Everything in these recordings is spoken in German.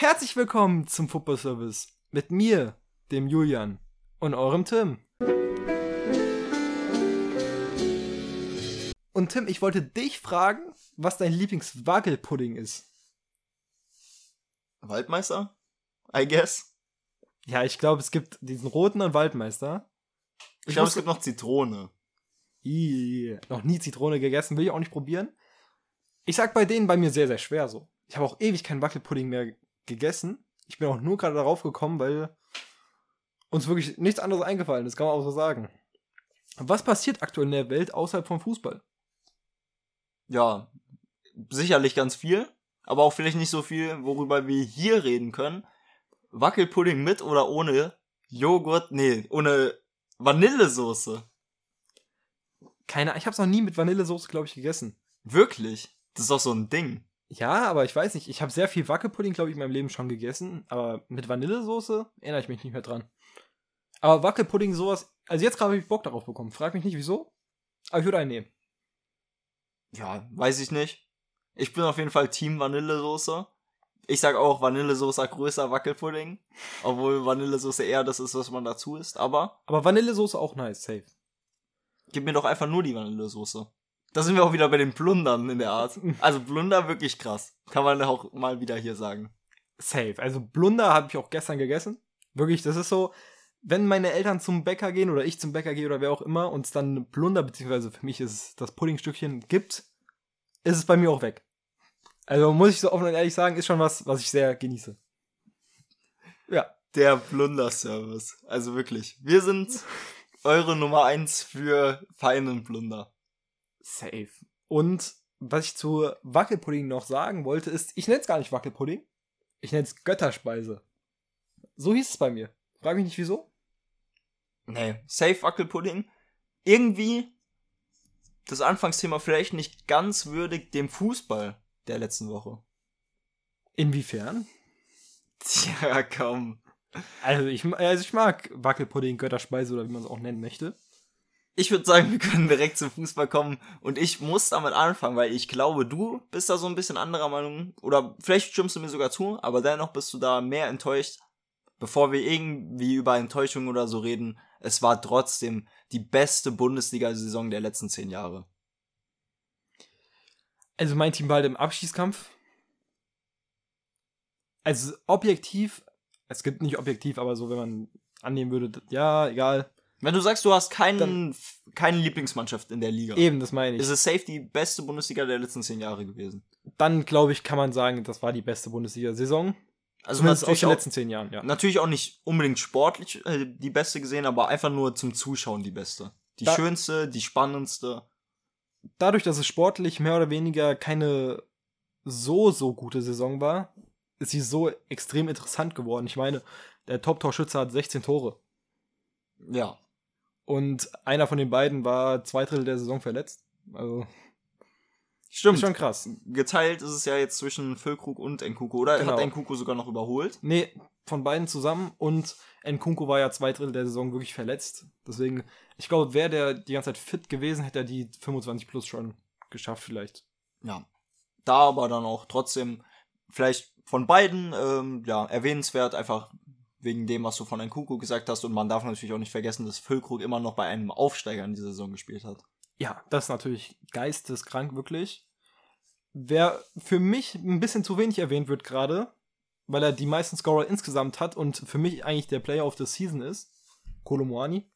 Herzlich willkommen zum Football Service mit mir, dem Julian und eurem Tim. Und Tim, ich wollte dich fragen, was dein Lieblingswackelpudding ist. Waldmeister? I guess. Ja, ich glaube, es gibt diesen roten und Waldmeister. Ich, glaube, es gibt noch Zitrone. Ih, noch nie Zitrone gegessen, will ich auch nicht probieren. Ich sag bei denen bei mir sehr, sehr schwer so. Ich habe auch ewig keinen Wackelpudding mehr gegessen. Ich bin auch nur gerade darauf gekommen, weil uns wirklich nichts anderes eingefallen ist, kann man auch so sagen. Was passiert aktuell in der Welt außerhalb vom Fußball? Ja, sicherlich ganz viel, aber auch vielleicht nicht so viel, worüber wir hier reden können. Wackelpudding mit oder ohne Joghurt, nee, ohne Vanillesoße. Keine, ich habe es noch nie mit Vanillesoße, glaube ich, gegessen. Wirklich? Das ist doch so ein Ding. Ja, aber ich weiß nicht. Ich habe sehr viel Wackelpudding, glaube ich, in meinem Leben schon gegessen. Aber mit Vanillesoße erinnere ich mich nicht mehr dran. Aber Wackelpudding, sowas. Also jetzt gerade habe ich Bock darauf bekommen. Frag mich nicht wieso. Aber ich würde einen nehmen. Ja, weiß ich nicht. Ich bin auf jeden Fall Team Vanillesoße. Ich sag auch Vanillesoße größer Wackelpudding. Obwohl Vanillesoße eher das ist, was man dazu isst. Aber. Aber Vanillesoße auch nice, safe. Gib mir doch einfach nur die Vanillesoße. Da sind wir auch wieder bei den Plundern in der Art. Also Blunder wirklich krass. Kann man auch mal wieder hier sagen. Safe. Also Blunder habe ich auch gestern gegessen. Wirklich, das ist so, wenn meine Eltern zum Bäcker gehen oder ich zum Bäcker gehe oder wer auch immer und es dann Blunder, beziehungsweise für mich ist es das Puddingstückchen gibt, ist es bei mir auch weg. Also muss ich so offen und ehrlich sagen, ist schon was, was ich sehr genieße. Ja. Der Blunder-Service. Also wirklich. Wir sind eure Nummer eins für feinen Blunder. Safe. Und was ich zu Wackelpudding noch sagen wollte, ist, ich nenne es gar nicht Wackelpudding. Ich nenne es Götterspeise. So hieß es bei mir. Frag mich nicht wieso. Nee, Safe Wackelpudding. Irgendwie das Anfangsthema vielleicht nicht ganz würdig dem Fußball der letzten Woche. Inwiefern? Tja, komm. Also ich, also ich mag Wackelpudding, Götterspeise oder wie man es auch nennen möchte ich würde sagen, wir können direkt zum Fußball kommen und ich muss damit anfangen, weil ich glaube, du bist da so ein bisschen anderer Meinung oder vielleicht stimmst du mir sogar zu, aber dennoch bist du da mehr enttäuscht. Bevor wir irgendwie über Enttäuschung oder so reden, es war trotzdem die beste Bundesliga-Saison der letzten zehn Jahre. Also mein Team bald im Abschießkampf. Also objektiv, es gibt nicht objektiv, aber so, wenn man annehmen würde, ja, egal, wenn du sagst, du hast keinen, keine Lieblingsmannschaft in der Liga. Eben, das meine ich. Ist es safe die beste Bundesliga der letzten zehn Jahre gewesen? Dann, glaube ich, kann man sagen, das war die beste Bundesliga-Saison. Also Zumindest aus den letzten zehn Jahren, ja. Natürlich auch nicht unbedingt sportlich äh, die beste gesehen, aber einfach nur zum Zuschauen die beste. Die da, schönste, die spannendste. Dadurch, dass es sportlich mehr oder weniger keine so, so gute Saison war, ist sie so extrem interessant geworden. Ich meine, der Top-Torschütze hat 16 Tore. Ja. Und einer von den beiden war zwei Drittel der Saison verletzt. Also. Stimmt. Ist schon krass. Geteilt ist es ja jetzt zwischen Füllkrug und Nkunku, oder? Genau. Hat Nkunku sogar noch überholt? Nee, von beiden zusammen. Und Nkunku war ja zwei Drittel der Saison wirklich verletzt. Deswegen, ich glaube, wäre der die ganze Zeit fit gewesen, hätte er die 25 plus schon geschafft vielleicht. Ja. Da aber dann auch trotzdem vielleicht von beiden, ähm, ja, erwähnenswert einfach wegen dem, was du von Nkunku gesagt hast. Und man darf natürlich auch nicht vergessen, dass Füllkrug immer noch bei einem Aufsteiger in dieser Saison gespielt hat. Ja, das ist natürlich geisteskrank, wirklich. Wer für mich ein bisschen zu wenig erwähnt wird gerade, weil er die meisten Scorer insgesamt hat und für mich eigentlich der Player of the Season ist, Kolomoani.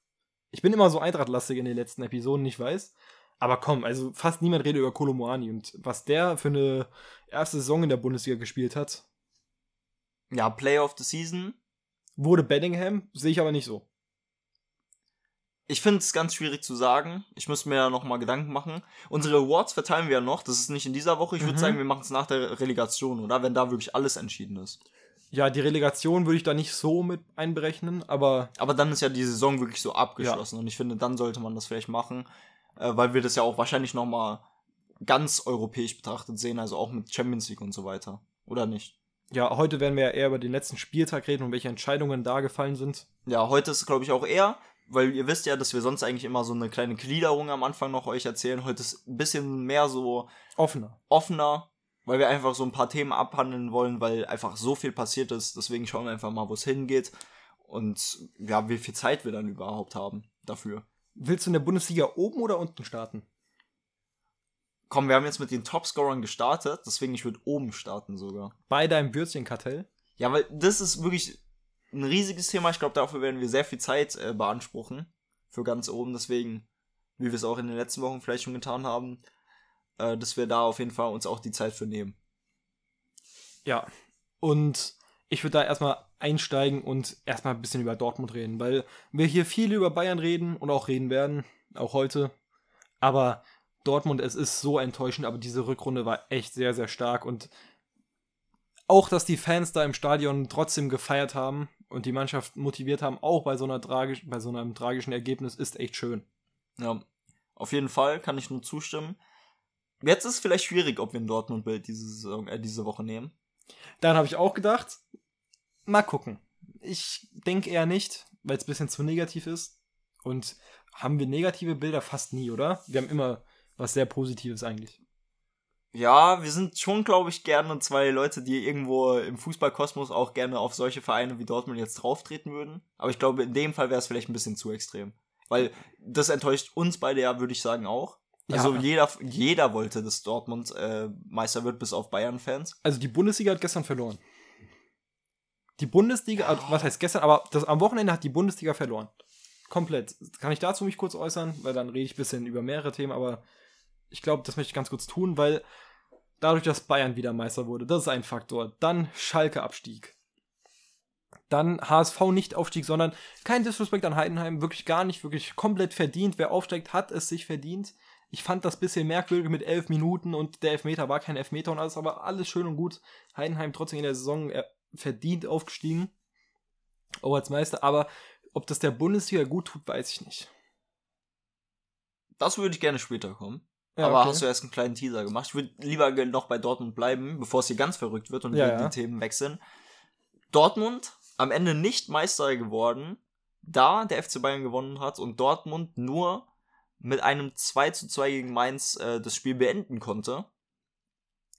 Ich bin immer so eintrachtlastig in den letzten Episoden, ich weiß. Aber komm, also fast niemand redet über Kolomoani und was der für eine erste Saison in der Bundesliga gespielt hat. Ja, Player of the Season Wurde Bellingham, sehe ich aber nicht so. Ich finde es ganz schwierig zu sagen. Ich muss mir ja noch mal Gedanken machen. Unsere Awards verteilen wir ja noch. Das ist nicht in dieser Woche. Ich würde mhm. sagen, wir machen es nach der Relegation, oder? Wenn da wirklich alles entschieden ist. Ja, die Relegation würde ich da nicht so mit einberechnen, aber. Aber dann ist ja die Saison wirklich so abgeschlossen. Ja. Und ich finde, dann sollte man das vielleicht machen. Äh, weil wir das ja auch wahrscheinlich noch mal ganz europäisch betrachtet sehen. Also auch mit Champions League und so weiter. Oder nicht? Ja, heute werden wir ja eher über den letzten Spieltag reden und welche Entscheidungen da gefallen sind. Ja, heute ist, glaube ich, auch eher, weil ihr wisst ja, dass wir sonst eigentlich immer so eine kleine Gliederung am Anfang noch euch erzählen. Heute ist ein bisschen mehr so offener. Offener. weil wir einfach so ein paar Themen abhandeln wollen, weil einfach so viel passiert ist. Deswegen schauen wir einfach mal, wo es hingeht und ja, wie viel Zeit wir dann überhaupt haben dafür. Willst du in der Bundesliga oben oder unten starten? Komm, wir haben jetzt mit den Topscorern gestartet, deswegen ich würde oben starten sogar. Bei deinem Würstchenkartell? Ja, weil das ist wirklich ein riesiges Thema. Ich glaube, dafür werden wir sehr viel Zeit äh, beanspruchen. Für ganz oben. Deswegen, wie wir es auch in den letzten Wochen vielleicht schon getan haben, äh, dass wir da auf jeden Fall uns auch die Zeit für nehmen. Ja. Und ich würde da erstmal einsteigen und erstmal ein bisschen über Dortmund reden, weil wir hier viel über Bayern reden und auch reden werden, auch heute. Aber Dortmund, es ist so enttäuschend, aber diese Rückrunde war echt sehr, sehr stark und auch, dass die Fans da im Stadion trotzdem gefeiert haben und die Mannschaft motiviert haben, auch bei so, einer tragisch, bei so einem tragischen Ergebnis, ist echt schön. Ja, auf jeden Fall kann ich nur zustimmen. Jetzt ist es vielleicht schwierig, ob wir ein Dortmund-Bild diese, äh, diese Woche nehmen. Dann habe ich auch gedacht, mal gucken. Ich denke eher nicht, weil es ein bisschen zu negativ ist. Und haben wir negative Bilder fast nie, oder? Wir haben immer was sehr Positives eigentlich. Ja, wir sind schon, glaube ich, gerne zwei Leute, die irgendwo im Fußballkosmos auch gerne auf solche Vereine wie Dortmund jetzt drauftreten würden. Aber ich glaube, in dem Fall wäre es vielleicht ein bisschen zu extrem. Weil das enttäuscht uns beide ja, würde ich sagen, auch. Also ja. jeder, jeder wollte, dass Dortmund äh, Meister wird, bis auf Bayern-Fans. Also die Bundesliga hat gestern verloren. Die Bundesliga, ja. was heißt gestern, aber das, am Wochenende hat die Bundesliga verloren. Komplett. Kann ich dazu mich kurz äußern? Weil dann rede ich ein bisschen über mehrere Themen, aber ich glaube, das möchte ich ganz kurz tun, weil dadurch, dass Bayern wieder Meister wurde, das ist ein Faktor. Dann Schalke Abstieg. Dann HSV nicht Aufstieg, sondern kein Disrespect an Heidenheim, wirklich gar nicht, wirklich komplett verdient. Wer aufsteigt, hat es sich verdient. Ich fand das bisschen merkwürdig mit elf Minuten und der Elfmeter war kein Elfmeter und alles, aber alles schön und gut. Heidenheim trotzdem in der Saison äh, verdient aufgestiegen. Auch als Meister, aber ob das der Bundesliga gut tut, weiß ich nicht. Das würde ich gerne später kommen. Ja, aber okay. hast du erst einen kleinen Teaser gemacht. Ich würde lieber noch bei Dortmund bleiben, bevor es hier ganz verrückt wird und ja, wir ja. die Themen wechseln. Dortmund am Ende nicht Meister geworden, da der FC Bayern gewonnen hat und Dortmund nur mit einem 2 zu 2 gegen Mainz äh, das Spiel beenden konnte.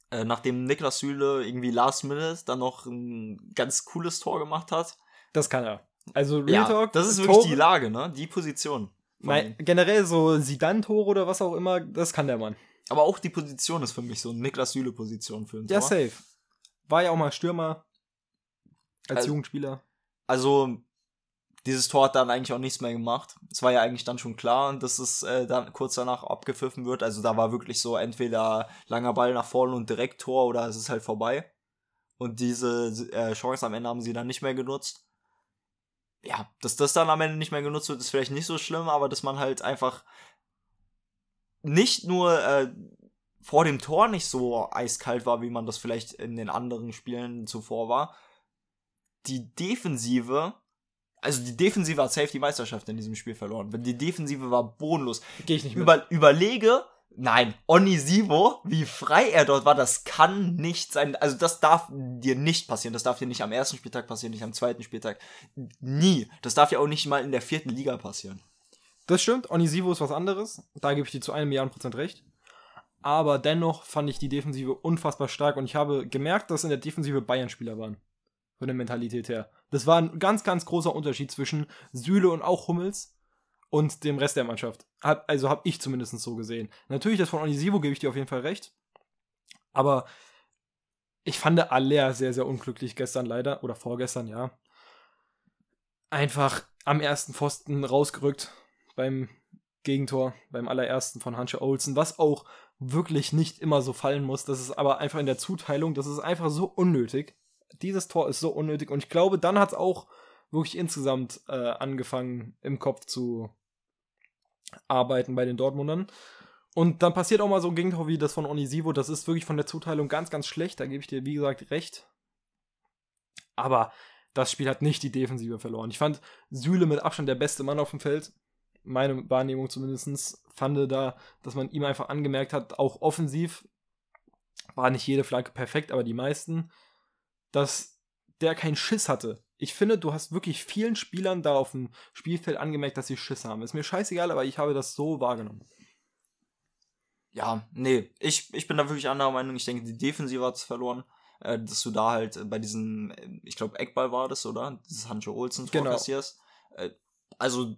Äh, nachdem Niklas Süle irgendwie last minute dann noch ein ganz cooles Tor gemacht hat. Das kann er. Also Real ja, Talk, das ist wirklich Tore, die Lage, ne? Die Position. Mein, generell so Sidan-Tore oder was auch immer, das kann der Mann. Aber auch die Position ist für mich so eine Niklas Süle-Position für ein Tor. Ja, safe. War ja auch mal Stürmer als also, Jugendspieler. Also, dieses Tor hat dann eigentlich auch nichts mehr gemacht. Es war ja eigentlich dann schon klar, dass es äh, dann kurz danach abgepfiffen wird. Also da war wirklich so entweder langer Ball nach vorne und direkt Tor oder es ist halt vorbei. Und diese äh, Chance am Ende haben sie dann nicht mehr genutzt ja, dass das dann am Ende nicht mehr genutzt wird, ist vielleicht nicht so schlimm, aber dass man halt einfach nicht nur äh, vor dem Tor nicht so eiskalt war, wie man das vielleicht in den anderen Spielen zuvor war. Die Defensive, also die Defensive hat safe die Meisterschaft in diesem Spiel verloren. Die Defensive war bodenlos. Gehe ich nicht mit. Über, überlege, Nein, Onisivo, wie frei er dort war, das kann nicht sein. Also das darf dir nicht passieren. Das darf dir nicht am ersten Spieltag passieren, nicht am zweiten Spieltag. Nie. Das darf ja auch nicht mal in der vierten Liga passieren. Das stimmt, Onisivo ist was anderes. Da gebe ich dir zu einem Milliarden Prozent recht. Aber dennoch fand ich die Defensive unfassbar stark und ich habe gemerkt, dass in der Defensive Bayern-Spieler waren. Von der Mentalität her. Das war ein ganz, ganz großer Unterschied zwischen Süle und auch Hummels und dem Rest der Mannschaft. Hab, also habe ich zumindest so gesehen. Natürlich, das von Onisivo gebe ich dir auf jeden Fall recht. Aber ich fand Aller sehr, sehr unglücklich gestern leider. Oder vorgestern, ja. Einfach am ersten Pfosten rausgerückt beim Gegentor, beim allerersten von Hansche Olsen, was auch wirklich nicht immer so fallen muss. Das ist aber einfach in der Zuteilung, das ist einfach so unnötig. Dieses Tor ist so unnötig und ich glaube, dann hat es auch wirklich insgesamt äh, angefangen im Kopf zu arbeiten bei den Dortmundern. Und dann passiert auch mal so ein Gegentor wie das von Onisivo. Das ist wirklich von der Zuteilung ganz, ganz schlecht. Da gebe ich dir, wie gesagt, recht. Aber das Spiel hat nicht die Defensive verloren. Ich fand Süle mit Abstand der beste Mann auf dem Feld. Meine Wahrnehmung zumindest fand da, dass man ihm einfach angemerkt hat, auch offensiv war nicht jede Flagge perfekt, aber die meisten, dass der keinen Schiss hatte ich finde, du hast wirklich vielen Spielern da auf dem Spielfeld angemerkt, dass sie Schiss haben. Ist mir scheißegal, aber ich habe das so wahrgenommen. Ja, nee, ich, ich bin da wirklich anderer Meinung. Ich denke, die Defensive hat es verloren. Äh, dass du da halt bei diesem, äh, ich glaube, Eckball war das, oder? Dieses Hancho Olsen Genau. kassierst. Äh, also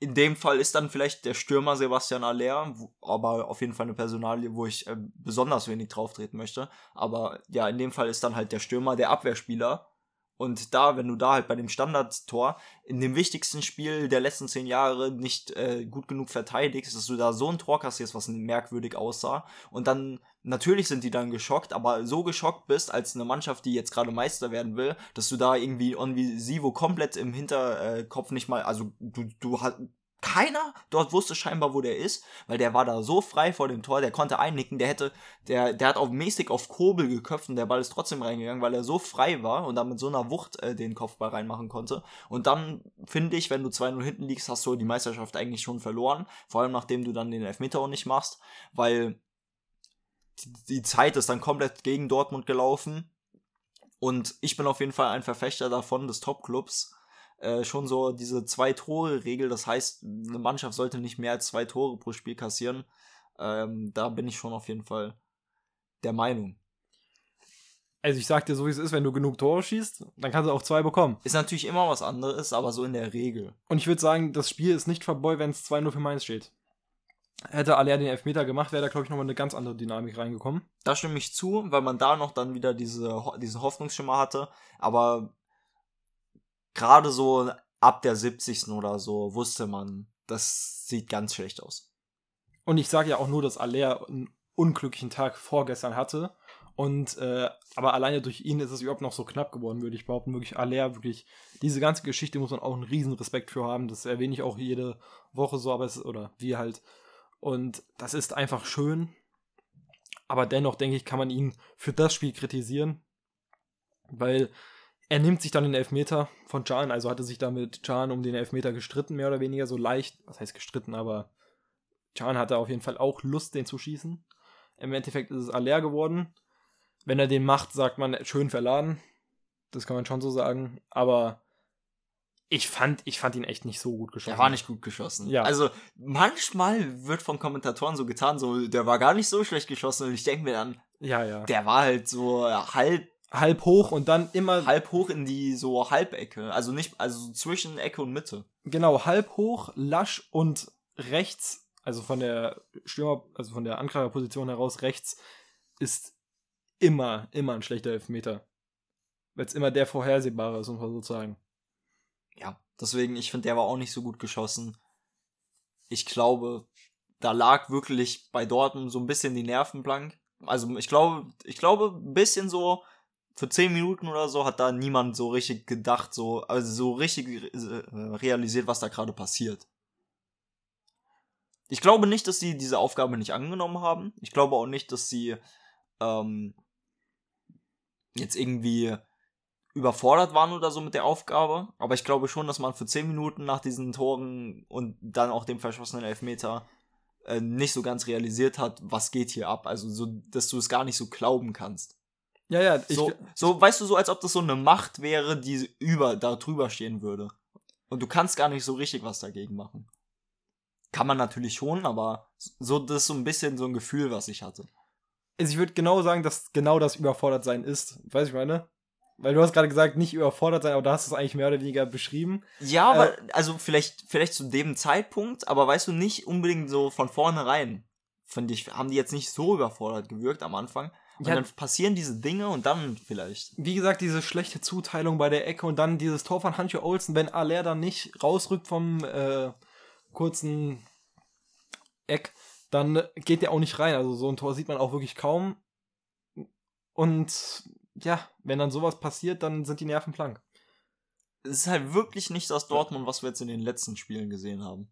in dem Fall ist dann vielleicht der Stürmer Sebastian Aller, aber auf jeden Fall eine Personalie, wo ich äh, besonders wenig drauf treten möchte. Aber ja, in dem Fall ist dann halt der Stürmer der Abwehrspieler. Und da, wenn du da halt bei dem Standardtor in dem wichtigsten Spiel der letzten zehn Jahre nicht äh, gut genug verteidigst, dass du da so ein Tor kassierst, was merkwürdig aussah. Und dann, natürlich sind die dann geschockt, aber so geschockt bist als eine Mannschaft, die jetzt gerade Meister werden will, dass du da irgendwie Onvisivo komplett im Hinterkopf nicht mal, also du, du hast, keiner dort wusste scheinbar, wo der ist, weil der war da so frei vor dem Tor, der konnte einnicken, der hätte, der, der hat auf mäßig auf Kobel geköpft und der Ball ist trotzdem reingegangen, weil er so frei war und dann mit so einer Wucht äh, den Kopfball reinmachen konnte. Und dann finde ich, wenn du 2-0 hinten liegst, hast du die Meisterschaft eigentlich schon verloren, vor allem nachdem du dann den Elfmeter auch nicht machst, weil die, die Zeit ist dann komplett gegen Dortmund gelaufen. Und ich bin auf jeden Fall ein Verfechter davon, des Top-Clubs, äh, schon so diese Zwei-Tore-Regel. Das heißt, eine Mannschaft sollte nicht mehr als zwei Tore pro Spiel kassieren. Ähm, da bin ich schon auf jeden Fall der Meinung. Also ich sag dir so, wie es ist, wenn du genug Tore schießt, dann kannst du auch zwei bekommen. Ist natürlich immer was anderes, aber so in der Regel. Und ich würde sagen, das Spiel ist nicht vorbei, wenn es 2-0 für Mainz steht. Hätte Aller den Elfmeter gemacht, wäre da, glaube ich, nochmal eine ganz andere Dynamik reingekommen. Da stimme ich zu, weil man da noch dann wieder diese, diesen Hoffnungsschimmer hatte. Aber gerade so ab der 70. oder so wusste man, das sieht ganz schlecht aus. Und ich sage ja auch nur, dass Aller einen unglücklichen Tag vorgestern hatte. Und äh, aber alleine durch ihn ist es überhaupt noch so knapp geworden, würde ich behaupten. Wirklich Aller, wirklich, diese ganze Geschichte muss man auch einen riesen Respekt für haben. Das erwähne ich auch jede Woche so, aber es ist, oder wir halt. Und das ist einfach schön. Aber dennoch, denke ich, kann man ihn für das Spiel kritisieren. Weil er nimmt sich dann den Elfmeter von Can, also hatte sich da mit Can um den Elfmeter gestritten, mehr oder weniger so leicht. Was heißt gestritten, aber Can hatte auf jeden Fall auch Lust, den zu schießen. Im Endeffekt ist es Aller geworden. Wenn er den macht, sagt man schön verladen. Das kann man schon so sagen. Aber ich fand, ich fand ihn echt nicht so gut geschossen. Der war nicht gut geschossen. Ja. Also manchmal wird von Kommentatoren so getan, so der war gar nicht so schlecht geschossen. Und ich denke mir dann, Ja, ja. der war halt so halb halb hoch und dann immer halb hoch in die so Halbecke, also nicht also zwischen Ecke und Mitte. genau halb hoch, lasch und rechts, also von der Stürmer, also von der Angreiferposition heraus rechts ist immer immer ein schlechter Elfmeter. Weil es immer der vorhersehbare ist, muss man so sagen. Ja, deswegen ich finde der war auch nicht so gut geschossen. Ich glaube, da lag wirklich bei Dortmund so ein bisschen die Nerven blank. Also ich glaube, ich glaube ein bisschen so für zehn Minuten oder so hat da niemand so richtig gedacht, so also so richtig äh, realisiert, was da gerade passiert. Ich glaube nicht, dass sie diese Aufgabe nicht angenommen haben. Ich glaube auch nicht, dass sie ähm, jetzt irgendwie überfordert waren oder so mit der Aufgabe. Aber ich glaube schon, dass man für 10 Minuten nach diesen Toren und dann auch dem verschossenen Elfmeter äh, nicht so ganz realisiert hat, was geht hier ab. Also so, dass du es gar nicht so glauben kannst. Ja, ja, ich, So, so, weißt du, so als ob das so eine Macht wäre, die über, da drüber stehen würde. Und du kannst gar nicht so richtig was dagegen machen. Kann man natürlich schon, aber so, das ist so ein bisschen so ein Gefühl, was ich hatte. also ich würde genau sagen, dass genau das überfordert sein ist. Weißt du, ich meine? Weil du hast gerade gesagt, nicht überfordert sein, aber da hast du es eigentlich mehr oder weniger beschrieben. Ja, aber also vielleicht, vielleicht zu dem Zeitpunkt, aber weißt du, nicht unbedingt so von vornherein. Finde ich, haben die jetzt nicht so überfordert gewirkt am Anfang. Und Ja. dann passieren diese Dinge und dann vielleicht. Wie gesagt, diese schlechte Zuteilung bei der Ecke und dann dieses Tor von Hancho Olsen, wenn Aller dann nicht rausrückt vom äh, kurzen Eck, dann geht der auch nicht rein. Also so ein Tor sieht man auch wirklich kaum. Und ja, wenn dann sowas passiert, dann sind die Nerven blank. Es ist halt wirklich nicht das Dortmund, was wir jetzt in den letzten Spielen gesehen haben.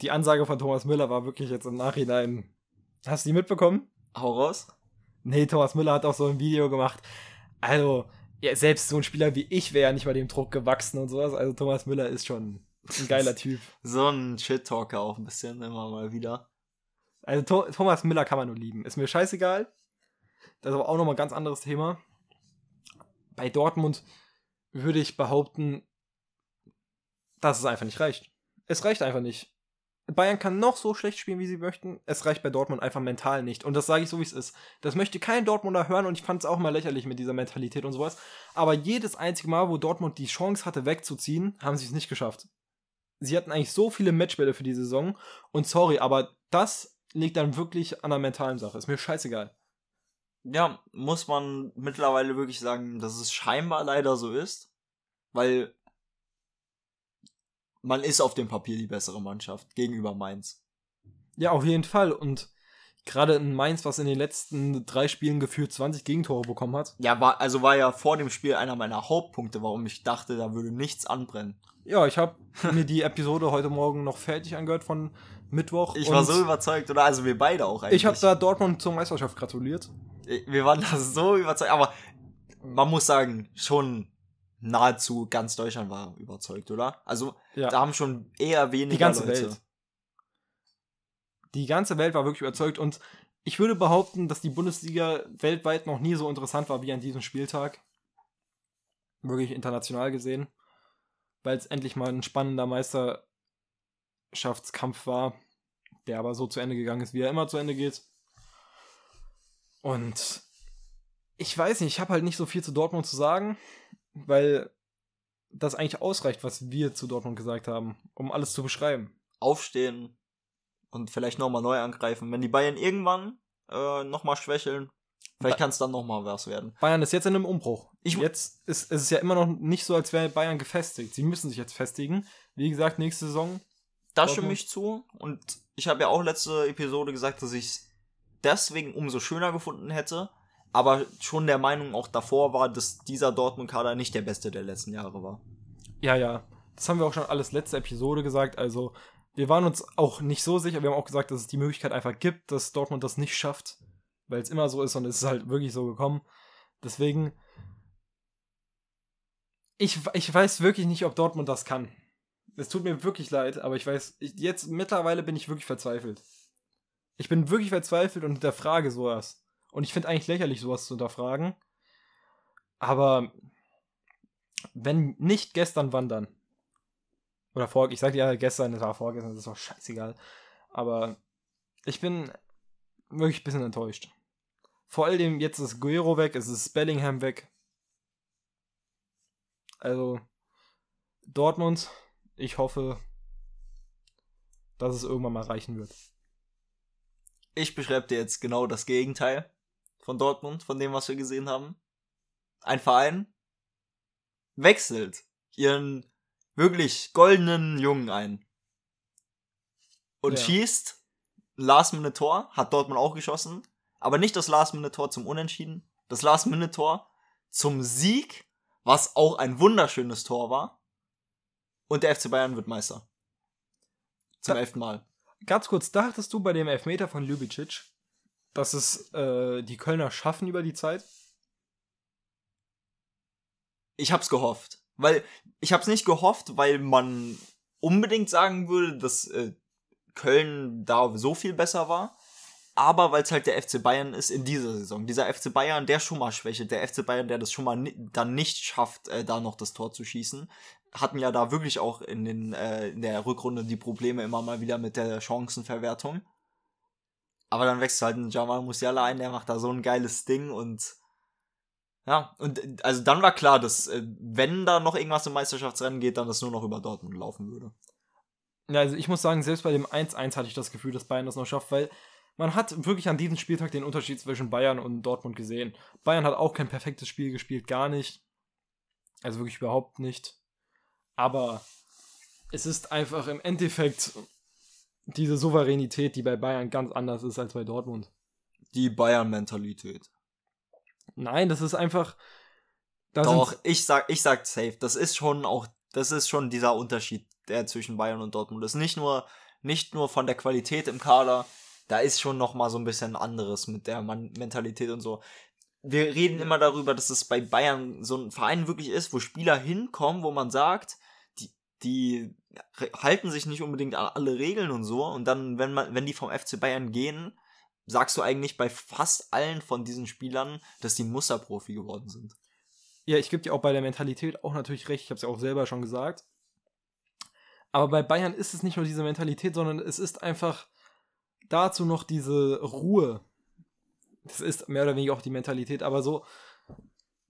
Die Ansage von Thomas Müller war wirklich jetzt im Nachhinein. Hast du die mitbekommen? Hau raus. Nee, Thomas Müller hat auch so ein Video gemacht. Also, ja, selbst so ein Spieler wie ich wäre ja nicht bei dem Druck gewachsen und sowas. Also Thomas Müller ist schon ein geiler Typ. So ein Shit-Talker auch ein bisschen immer mal wieder. Also Tho Thomas Müller kann man nur lieben. Ist mir scheißegal. Das ist aber auch nochmal ein ganz anderes Thema. Bei Dortmund würde ich behaupten, dass es einfach nicht reicht. Es reicht einfach nicht. Bayern kann noch so schlecht spielen, wie sie möchten. Es reicht bei Dortmund einfach mental nicht. Und das sage ich so, wie es ist. Das möchte kein Dortmunder hören und ich fand es auch mal lächerlich mit dieser Mentalität und sowas. Aber jedes einzige Mal, wo Dortmund die Chance hatte, wegzuziehen, haben sie es nicht geschafft. Sie hatten eigentlich so viele Matchbälle für die Saison. Und sorry, aber das liegt dann wirklich an der mentalen Sache. Ist mir scheißegal. Ja, muss man mittlerweile wirklich sagen, dass es scheinbar leider so ist. Weil man ist auf dem Papier die bessere Mannschaft gegenüber Mainz. Ja, auf jeden Fall. Und gerade in Mainz, was in den letzten drei Spielen gefühlt 20 Gegentore bekommen hat. Ja, war, also war ja vor dem Spiel einer meiner Hauptpunkte, warum ich dachte, da würde nichts anbrennen. Ja, ich habe mir die Episode heute Morgen noch fertig angehört von Mittwoch. Ich war so überzeugt, oder? Also wir beide auch eigentlich. Ich habe da Dortmund zur Meisterschaft gratuliert. Wir waren da so überzeugt, aber man muss sagen, schon nahezu ganz Deutschland war überzeugt, oder? Also ja. da haben schon eher weniger Die ganze Leute. Welt. Die ganze Welt war wirklich überzeugt und ich würde behaupten, dass die Bundesliga weltweit noch nie so interessant war wie an diesem Spieltag. Wirklich international gesehen. Weil es endlich mal ein spannender Meisterschaftskampf war, der aber so zu Ende gegangen ist, wie er immer zu Ende geht. Und ich weiß nicht, ich habe halt nicht so viel zu Dortmund zu sagen weil das eigentlich ausreicht, was wir zu Dortmund gesagt haben, um alles zu beschreiben. Aufstehen und vielleicht nochmal neu angreifen. Wenn die Bayern irgendwann äh, nochmal schwächeln, vielleicht kann es dann nochmal was werden. Bayern ist jetzt in einem Umbruch. Ich, jetzt ist, ist es ja immer noch nicht so, als wäre Bayern gefestigt. Sie müssen sich jetzt festigen. Wie gesagt, nächste Saison. Da stimme ich zu. Und ich habe ja auch letzte Episode gesagt, dass ich es deswegen umso schöner gefunden hätte, aber schon der Meinung auch davor war, dass dieser Dortmund-Kader nicht der beste der letzten Jahre war. Ja, ja. Das haben wir auch schon alles letzte Episode gesagt. Also, wir waren uns auch nicht so sicher. Wir haben auch gesagt, dass es die Möglichkeit einfach gibt, dass Dortmund das nicht schafft, weil es immer so ist und es ist halt wirklich so gekommen. Deswegen, ich, ich weiß wirklich nicht, ob Dortmund das kann. Es tut mir wirklich leid, aber ich weiß, ich, jetzt mittlerweile bin ich wirklich verzweifelt. Ich bin wirklich verzweifelt und hinterfrage sowas. Und ich finde eigentlich lächerlich, sowas zu hinterfragen. Aber wenn nicht gestern, wann dann? Oder vor, ich sag ja gestern, das war vorgestern, das ist auch scheißegal. Aber ich bin wirklich ein bisschen enttäuscht. Vor allem jetzt ist Guerrero weg, es ist Bellingham weg. Also, Dortmund, ich hoffe, dass es irgendwann mal reichen wird. Ich beschreibe dir jetzt genau das Gegenteil von Dortmund, von dem, was wir gesehen haben. Ein Verein wechselt ihren wirklich goldenen Jungen ein. Und ja. schießt Last-Minute-Tor, hat Dortmund auch geschossen, aber nicht das Last-Minute-Tor zum Unentschieden, das Last-Minute-Tor zum Sieg, was auch ein wunderschönes Tor war. Und der FC Bayern wird Meister. Zum da, elften Mal. Ganz kurz, dachtest du bei dem Elfmeter von Ljubicic, dass es äh, die Kölner schaffen über die Zeit? Ich hab's gehofft. Weil, ich hab's nicht gehofft, weil man unbedingt sagen würde, dass äh, Köln da so viel besser war. Aber weil es halt der FC Bayern ist in dieser Saison. Dieser FC Bayern, der schon mal schwächelt. Der FC Bayern, der das schon mal ni dann nicht schafft, äh, da noch das Tor zu schießen. Hatten ja da wirklich auch in, den, äh, in der Rückrunde die Probleme immer mal wieder mit der Chancenverwertung. Aber dann wächst halt ein Jamal Musiala ein, der macht da so ein geiles Ding und ja, und also dann war klar, dass äh, wenn da noch irgendwas im Meisterschaftsrennen geht, dann das nur noch über Dortmund laufen würde. Ja, also ich muss sagen, selbst bei dem 1-1 hatte ich das Gefühl, dass Bayern das noch schafft, weil man hat wirklich an diesem Spieltag den Unterschied zwischen Bayern und Dortmund gesehen. Bayern hat auch kein perfektes Spiel gespielt, gar nicht. Also wirklich überhaupt nicht. Aber es ist einfach im Endeffekt diese Souveränität, die bei Bayern ganz anders ist als bei Dortmund. Die Bayern-Mentalität. Nein, das ist einfach. Da Doch, ich sag, ich sag safe. Das ist schon auch, das ist schon dieser Unterschied, der zwischen Bayern und Dortmund ist. Nicht nur, nicht nur von der Qualität im Kader, da ist schon noch mal so ein bisschen anderes mit der Mentalität und so. Wir reden immer darüber, dass es bei Bayern so ein Verein wirklich ist, wo Spieler hinkommen, wo man sagt, die, die halten sich nicht unbedingt an alle Regeln und so. Und dann, wenn man, wenn die vom FC Bayern gehen, sagst du eigentlich bei fast allen von diesen Spielern, dass die Musterprofi geworden sind. Ja, ich gebe dir auch bei der Mentalität auch natürlich recht. Ich habe es ja auch selber schon gesagt. Aber bei Bayern ist es nicht nur diese Mentalität, sondern es ist einfach dazu noch diese Ruhe. Das ist mehr oder weniger auch die Mentalität, aber so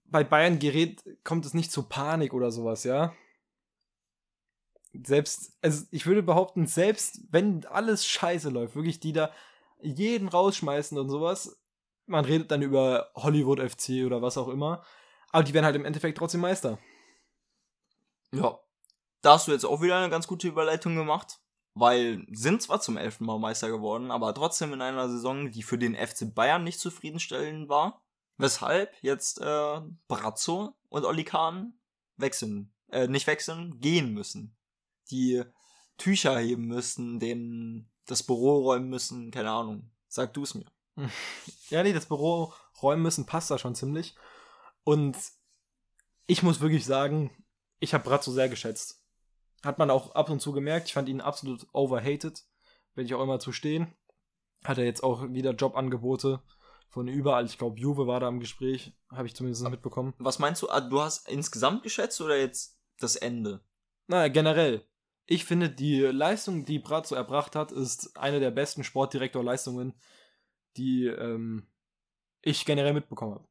bei Bayern gerät, kommt es nicht zu Panik oder sowas, ja. Selbst, also ich würde behaupten, selbst wenn alles scheiße läuft, wirklich die da jeden rausschmeißen und sowas, man redet dann über Hollywood FC oder was auch immer, aber die werden halt im Endeffekt trotzdem Meister. Ja. Da hast du jetzt auch wieder eine ganz gute Überleitung gemacht, weil sind zwar zum elften Mal Meister geworden, aber trotzdem in einer Saison, die für den FC Bayern nicht zufriedenstellend war. Weshalb jetzt äh, Brazzo und Oli Kahn wechseln, äh, nicht wechseln, gehen müssen. Die Tücher heben müssen, den das Büro räumen müssen, keine Ahnung. Sag du es mir. Ja, nee, das Büro räumen müssen passt da schon ziemlich. Und ich muss wirklich sagen, ich habe Brazzo sehr geschätzt. Hat man auch ab und zu gemerkt. Ich fand ihn absolut overhated. Werde ich auch immer zu stehen. Hat er jetzt auch wieder Jobangebote von überall. Ich glaube, Juve war da im Gespräch. Habe ich zumindest mitbekommen. Was meinst du? Ah, Du hast insgesamt geschätzt oder jetzt das Ende? Naja, generell. Ich finde, die Leistung, die Brazzo erbracht hat, ist eine der besten Sportdirektorleistungen, die ähm, ich generell mitbekommen habe.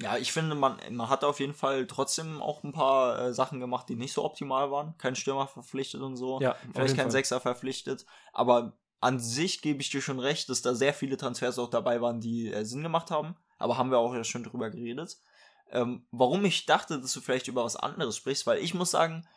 Ja, ich finde, man, man hat auf jeden Fall trotzdem auch ein paar äh, Sachen gemacht, die nicht so optimal waren. Kein Stürmer verpflichtet und so. Ja, Vielleicht kein Fall. Sechser verpflichtet. Aber an sich gebe ich dir schon recht, dass da sehr viele Transfers auch dabei waren, die äh, Sinn gemacht haben. Aber haben wir auch ja schon drüber geredet. Ähm, warum ich dachte, dass du vielleicht über was anderes sprichst, weil ich muss sagen,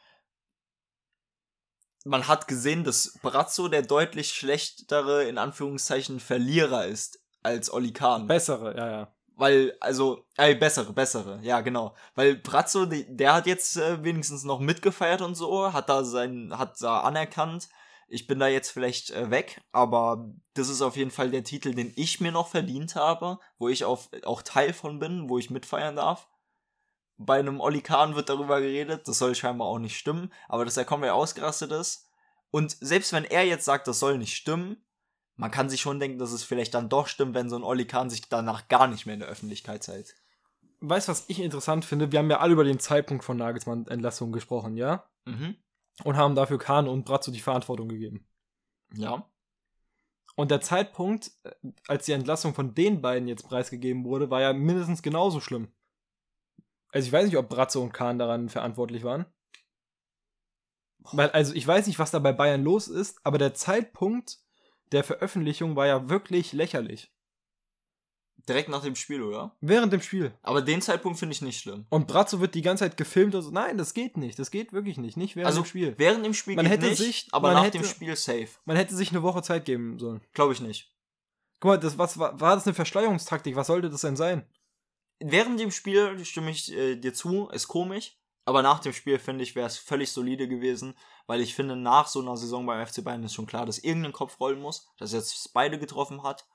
man hat gesehen, dass Brazzo der deutlich schlechtere, in Anführungszeichen, Verlierer ist als Oli Kahn. Bessere, ja, ja. Weil, also, äh, bessere, bessere, ja, genau. Weil Brazzo, der hat jetzt äh, wenigstens noch mitgefeiert und so, hat da sein, hat da anerkannt, ich bin da jetzt vielleicht äh, weg, aber das ist auf jeden Fall der Titel, den ich mir noch verdient habe, wo ich auf, auch Teil von bin, wo ich mitfeiern darf. Bei einem Oli Kahn wird darüber geredet, das soll scheinbar auch nicht stimmen, aber dass er komplett ausgerastet ist. Und selbst wenn er jetzt sagt, das soll nicht stimmen, man kann sich schon denken, dass es vielleicht dann doch stimmt, wenn so ein Oli Kahn sich danach gar nicht mehr in der Öffentlichkeit zeigt. Weißt du, was ich interessant finde? Wir haben ja alle über den Zeitpunkt von Nagelsmann Entlassung gesprochen, ja? Mhm. Und haben dafür Kahn und Brazzo die Verantwortung gegeben. Ja. Und der Zeitpunkt, äh, als die Entlassung von den beiden jetzt preisgegeben wurde, war ja mindestens genauso schlimm. Also ich weiß nicht, ob Bratzo und Kahn daran verantwortlich waren. Weil, also ich weiß nicht, was da bei Bayern los ist, aber der Zeitpunkt der Veröffentlichung war ja wirklich lächerlich. Direkt nach dem Spiel, oder? Während dem Spiel. Aber den Zeitpunkt finde ich nicht schlimm. Und Bratzo wird die ganze Zeit gefilmt und so. Nein, das geht nicht. Das geht wirklich nicht. Nicht während Also dem Spiel. während dem Spiel Man geht hätte nicht, sich- aber man nach hätte- dem Spiel safe. Man hätte sich eine Woche Zeit geben sollen. Glaube ich nicht. Guck mal, das, was, war, war das eine Verschleierungstaktik? Was sollte das denn sein? Während dem Spiel stimme ich äh, dir zu, ist komisch. Aber nach dem Spiel finde ich, wäre es völlig solide gewesen, weil ich finde, nach so einer Saison beim FC Bayern ist schon klar, dass irgendein Kopf rollen muss, dass jetzt beide getroffen hat,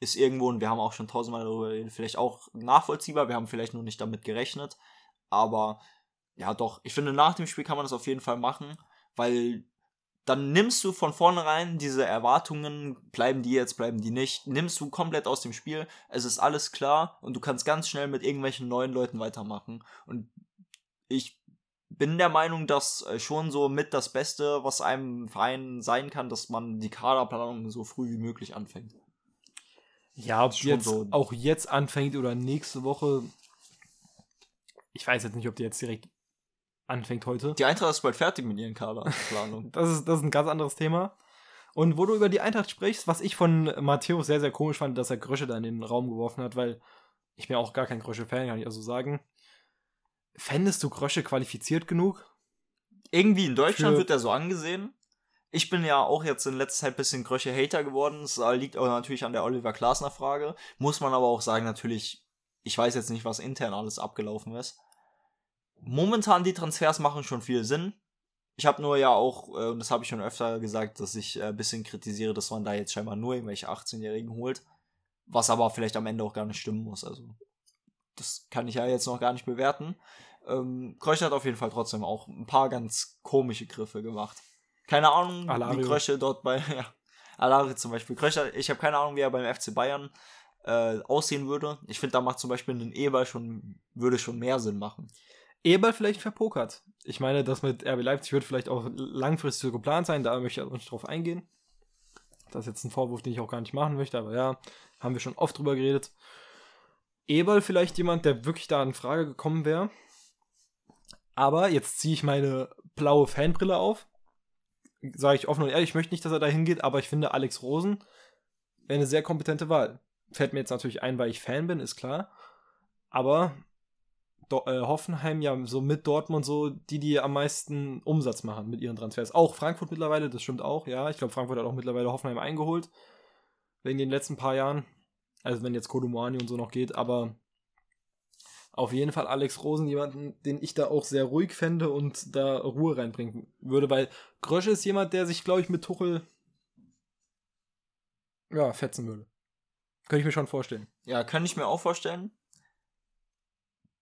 ist irgendwo, und wir haben auch schon tausendmal darüber geredet, vielleicht auch nachvollziehbar, wir haben vielleicht nur nicht damit gerechnet, aber ja doch, ich finde, nach dem Spiel kann man das auf jeden Fall machen, weil dann nimmst du von vornherein diese Erwartungen, bleiben die jetzt, bleiben die nicht, nimmst du komplett aus dem Spiel, es ist alles klar und du kannst ganz schnell mit irgendwelchen neuen Leuten weitermachen und ich bin der Meinung, dass äh, schon so mit das Beste, was einem Verein sein kann, dass man die Kaderplanung so früh wie möglich anfängt. Ja, ob Schon jetzt so. auch jetzt anfängt oder nächste Woche. Ich weiß jetzt nicht, ob die jetzt direkt anfängt heute. Die Eintracht ist bald fertig mit ihren Kaderplanungen. Das ist, das ist ein ganz anderes Thema. Und wo du über die Eintracht sprichst, was ich von Matthäus sehr, sehr komisch fand, dass er Grösche da in den Raum geworfen hat, weil ich bin auch gar kein Grösche-Fan, kann ich also sagen. Fändest du Grösche qualifiziert genug? Irgendwie in Deutschland Für- wird er so angesehen. Ich bin ja auch jetzt in letzter Zeit ein bisschen Grösche-Hater geworden. Das liegt auch natürlich an der Oliver Glasner-Frage. Muss man aber auch sagen, natürlich, ich weiß jetzt nicht, was intern alles abgelaufen ist. Momentan die Transfers machen schon viel Sinn. Ich habe nur ja auch, äh, und das habe ich schon öfter gesagt, dass ich äh, ein bisschen kritisiere, dass man da jetzt scheinbar nur irgendwelche 18-Jährigen holt. Was aber vielleicht am Ende auch gar nicht stimmen muss. Also, das kann ich ja jetzt noch gar nicht bewerten. Ähm, Krösche hat auf jeden Fall trotzdem auch ein paar ganz komische Griffe gemacht. Keine Ahnung, Alario. wie Krösche dort bei, ja, Alario zum Beispiel. Krösche, ich habe keine Ahnung, wie er beim FC Bayern äh, aussehen würde. Ich finde, da macht zum Beispiel ein Eber schon, würde schon mehr Sinn machen. Eberl vielleicht verpokert. Ich meine, das mit RB Leipzig wird vielleicht auch langfristig so geplant sein, da möchte ich auch nicht drauf eingehen. Das ist jetzt ein Vorwurf, den ich auch gar nicht machen möchte, aber ja, haben wir schon oft drüber geredet. Eberl vielleicht jemand, der wirklich da in Frage gekommen wäre. Aber jetzt ziehe ich meine blaue Fanbrille auf. Sage ich offen und ehrlich, ich möchte nicht, dass er da hingeht, aber ich finde Alex Rosen wäre eine sehr kompetente Wahl. Fällt mir jetzt natürlich ein, weil ich Fan bin, ist klar. Aber Do äh, Hoffenheim ja so mit Dortmund so die, die am meisten Umsatz machen mit ihren Transfers. Auch Frankfurt mittlerweile, das stimmt auch, ja. Ich glaube, Frankfurt hat auch mittlerweile Hoffenheim eingeholt. Wegen den letzten paar Jahren. Also wenn jetzt Kodomoani und so noch geht, aber auf jeden Fall Alex Rosen, jemanden, den ich da auch sehr ruhig fände und da Ruhe reinbringen würde, weil Grösche ist jemand, der sich, glaube ich, mit Tuchel ja, fetzen würde. Könnte ich mir schon vorstellen. Ja, kann ich mir auch vorstellen.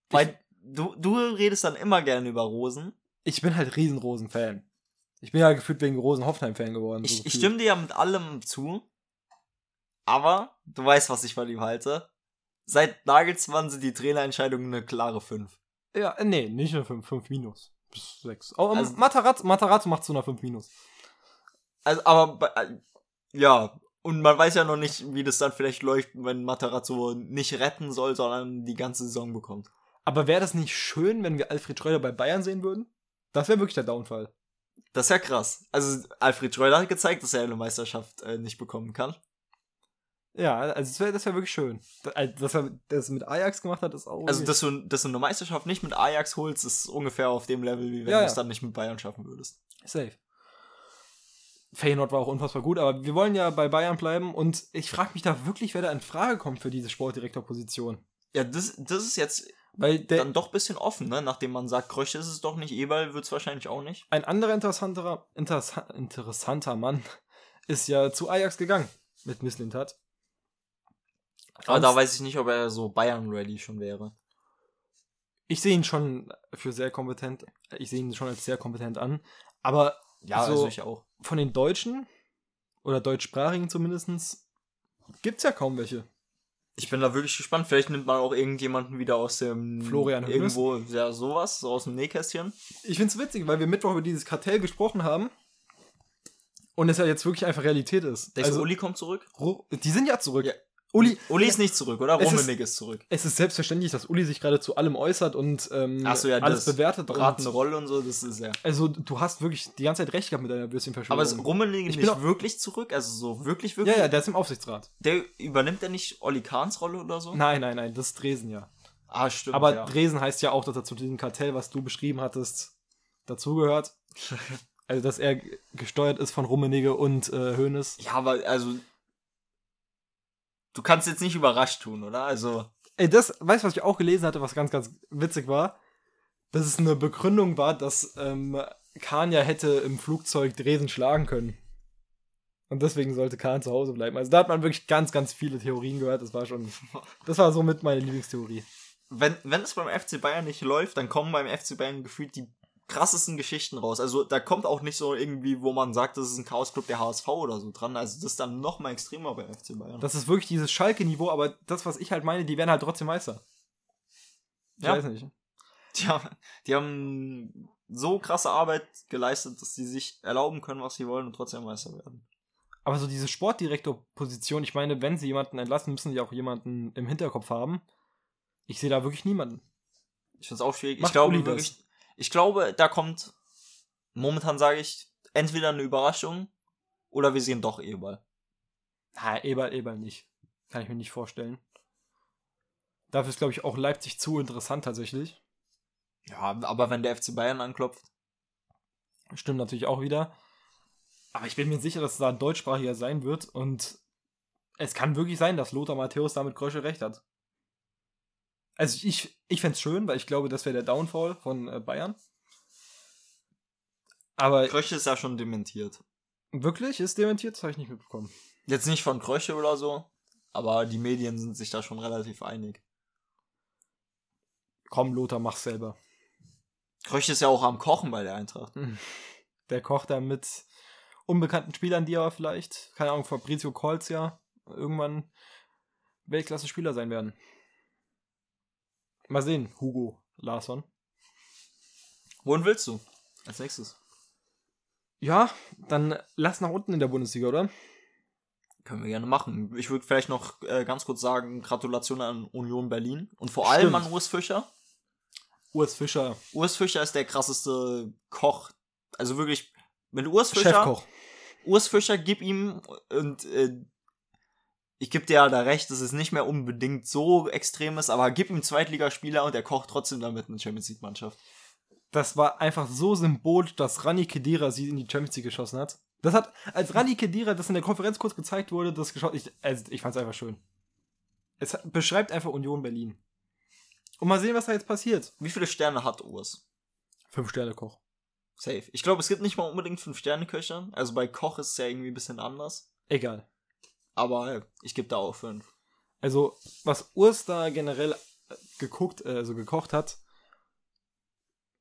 Weil du, du redest dann immer gerne über Rosen. Ich bin halt riesen Rosen-Fan. Ich bin ja gefühlt wegen Rosen Hoffenheim-Fan geworden. So ich, ich stimme dir ja mit allem zu. Aber du weißt, was ich von ihm halte. Seit Nagelsmann sind die Trainerentscheidungen eine klare 5. Ja, äh, nee, nicht eine 5, 5 minus. Bis 6. Oh, also, Matarazzo, Matarazzo macht zu einer 5 minus. Also, aber, äh, ja, und man weiß ja noch nicht, wie das dann vielleicht läuft, wenn Matarazzo nicht retten soll, sondern die ganze Saison bekommt. Aber wäre das nicht schön, wenn wir Alfred Schreuder bei Bayern sehen würden? Das wäre wirklich der Downfall. Das ist ja krass. Also Alfred Schreuder hat gezeigt, dass er eine Meisterschaft äh, nicht bekommen kann. Ja, also das wäre das wär wirklich schön. Äh, dass er das mit Ajax gemacht hat, ist auch. Also, dass du, dass du eine Meisterschaft nicht mit Ajax holst, ist ungefähr auf dem Level, wie wenn ja, du es dann nicht mit Bayern schaffen würdest. Safe. Feyenoord war auch unfassbar gut, aber wir wollen ja bei Bayern bleiben und ich frage mich da wirklich, wer da in Frage kommt für diese Sportdirektorposition. Ja, das, das ist jetzt weil der, dann doch ein bisschen offen, ne? Nachdem man sagt, Krösch ist es doch nicht, Eberl wird es wahrscheinlich auch nicht. Ein anderer interessanter, interessa interessanter Mann ist ja zu Ajax gegangen mit Misslintat. Aber da weiß ich nicht, ob er so Bayern-ready schon wäre. Ich sehe ihn schon für sehr kompetent. Ich sehe ihn schon als sehr kompetent an. Aber ja, so also ich auch. Von den Deutschen oder deutschsprachigen zumindest gibt es ja kaum welche. Ich bin da wirklich gespannt. Vielleicht nimmt man auch irgendjemanden wieder aus dem Florian irgendwo, ja, sowas, so aus dem Nähkästchen. Ich finde es witzig, weil wir Mittwoch über dieses Kartell gesprochen haben und es ja jetzt wirklich einfach Realität ist. Der also, Uli kommt zurück? Die sind ja zurück. Ja, Uli, Uli ist nicht zurück, oder? Rummenigge ist, ist, zurück. Es ist selbstverständlich, dass Uli sich gerade zu allem äußert und ähm, so, ja, alles bewertet. Beratende Rolle und so, das ist ja. Also, du hast wirklich die ganze Zeit recht gehabt mit deiner Würstchenverschwörung. Aber ist Rummenigge nicht auch, wirklich zurück? Also, so wirklich, wirklich? Ja, ja, der ist im Aufsichtsrat. Der übernimmt er nicht Olli Kahns Rolle oder so? Nein, nein, nein, das ist Dresen ja. Ah, stimmt. Aber ja. Dresen heißt ja auch, dass er zu diesem Kartell, was du beschrieben hattest, dazugehört. also, dass er gesteuert ist von Rummenigge und äh, Hoeneß. Ja, aber also du kannst jetzt nicht überrascht tun, oder? Also. Ey, das, weißt du, was ich auch gelesen hatte, was ganz, ganz witzig war? Dass es eine Begründung war, dass ähm, Kahn ja hätte im Flugzeug Dresen schlagen können. Und deswegen sollte Kahn zu Hause bleiben. Also da hat man wirklich ganz, ganz viele Theorien gehört. Das war schon. Das war somit meine Lieblingstheorie. Wenn, wenn es beim FC Bayern nicht läuft, dann kommen beim FC Bayern gefühlt die krassesten Geschichten raus. Also da kommt auch nicht so irgendwie, wo man sagt, das ist ein Chaos-Club der HSV oder so dran. Also das ist dann noch mal extremer bei FC Bayern. Das ist wirklich dieses Schalke-Niveau, aber das, was ich halt meine, die werden halt trotzdem Meister. Ich ja. weiß nicht. Die haben, die haben so krasse Arbeit geleistet, dass sie sich erlauben können, was sie wollen und trotzdem Meister werden. Aber so diese Sportdirektor-Position, ich meine, wenn sie jemanden entlassen, müssen sie auch jemanden im Hinterkopf haben. Ich sehe da wirklich niemanden. Ich finde es auch schwierig. Macht ich glaube wirklich, ich glaube, da kommt, momentan sage ich, entweder eine Überraschung oder wir sehen doch Eberl. Na, Eberl, Eberl nicht. Kann ich mir nicht vorstellen. Dafür ist, glaube ich, auch Leipzig zu interessant tatsächlich. Ja, aber wenn der FC Bayern anklopft. Stimmt natürlich auch wieder. Aber ich bin mir sicher, dass es da ein deutschsprachiger sein wird und es kann wirklich sein, dass Lothar Matthäus damit Krösche recht hat. Also ich, ich fände es schön, weil ich glaube, das wäre der Downfall von äh, Bayern. Aber. Kröche ist ja schon dementiert. Wirklich? Ist dementiert? Das habe ich nicht mitbekommen. Jetzt nicht von Kröche oder so, aber die Medien sind sich da schon relativ einig. Komm, Lothar, mach's selber. Kröche ist ja auch am Kochen bei der Eintracht. Der kocht da mit unbekannten Spielern, die aber vielleicht, keine Ahnung, Fabrizio Kolz ja irgendwann Weltklasse-Spieler sein werden. Mal sehen, Hugo Larsson. Wohin willst du? Als nächstes. Ja, dann lass nach unten in der Bundesliga, oder? Können wir gerne machen. Ich würde vielleicht noch äh, ganz kurz sagen, Gratulation an Union Berlin und vor allem Stimmt. an Urs Fischer. Urs Fischer, Urs Fischer ist der krasseste Koch. Also wirklich, wenn du Urs Fischer, Chefkoch. Urs Fischer, gib ihm und äh, ich gebe dir ja da recht, dass es nicht mehr unbedingt so extrem ist, aber gib ihm Zweitligaspieler und er kocht trotzdem damit eine Champions League Mannschaft. Das war einfach so symbolisch, dass Rani Kedira sie in die Champions League geschossen hat. Das hat, als Rani Kedira das in der Konferenz kurz gezeigt wurde, das geschossen, ich, also ich fand's einfach schön. Es beschreibt einfach Union Berlin. Und mal sehen, was da jetzt passiert. Wie viele Sterne hat Urs? Fünf Sterne Koch. Safe. Ich glaube, es gibt nicht mal unbedingt fünf Sterne Köche. Also bei Koch ist es ja irgendwie ein bisschen anders. Egal. Aber ich gebe da auch fünf. Also, was Urs da generell äh, geguckt, äh, also gekocht hat,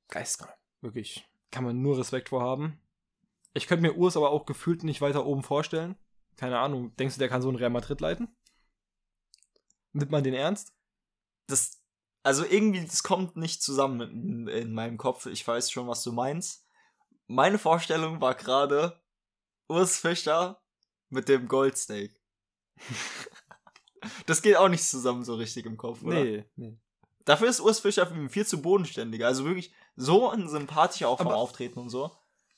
geisteskrank. Wirklich. Kann man nur Respekt vor haben. Ich könnte mir Urs aber auch gefühlt nicht weiter oben vorstellen. Keine Ahnung. Denkst du, der kann so ein Real Madrid leiten? Nimmt man den ernst? Das, also irgendwie, das kommt nicht zusammen in, in meinem Kopf. Ich weiß schon, was du meinst. Meine Vorstellung war gerade Urs Fischer mit dem Goldsteak. das geht auch nicht zusammen so richtig im Kopf, oder? Nee, nee. Dafür ist Urs Fischer viel zu bodenständiger. Also wirklich so ein sympathischer auch vom Aber- Auftreten und so.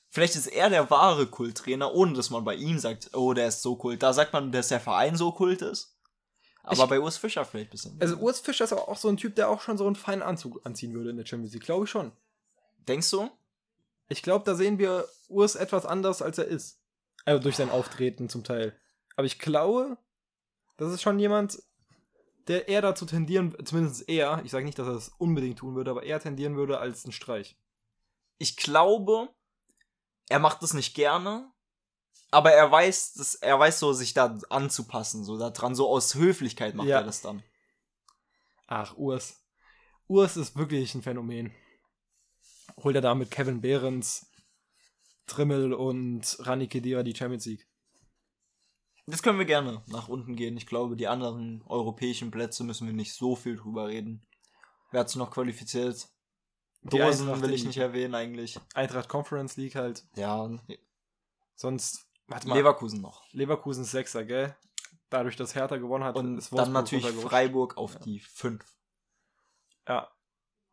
Vielleicht ist er der wahre Kulttrainer, ohne dass man bei ihm sagt, oh, der ist so kult. Da sagt man, dass der Verein so kult ist. Aber Ich- bei Urs Fischer vielleicht ein bisschen. Also Urs Fischer ist aber auch so ein Typ, der auch schon so einen feinen Anzug anziehen würde in der Champions League. Glaube ich schon. Denkst du? Ich glaube, da sehen wir Urs etwas anders, als er ist. Also durch sein Auftreten zum Teil. Aber ich glaube, das ist schon jemand, der eher dazu tendieren, zumindest eher, ich sage nicht, dass er das unbedingt tun würde, aber eher tendieren würde als ein Streich. Ich glaube, er macht das nicht gerne, aber er weiß, dass, er weiß so, sich da anzupassen, so da dran, so aus Höflichkeit macht Ja. er das dann. Ach, Urs. Urs ist wirklich ein Phänomen. Holt er da mit Kevin Behrens, Trimmel und Rani Kedira die Champions League. Jetzt können wir gerne nach unten gehen. Ich glaube, die anderen europäischen Plätze müssen wir nicht so viel drüber reden. Wer hat sich noch qualifiziert? Die Dosen Eintracht will ich nicht erwähnen eigentlich. Eintracht Conference League halt. Ja, Sonst, warte mal, Leverkusen noch. Leverkusen ist Sechser, gell? Dadurch, dass Hertha gewonnen hat, Und ist dann Wolfsburg natürlich runtergerutscht. Freiburg auf Ja. die 5. Ja.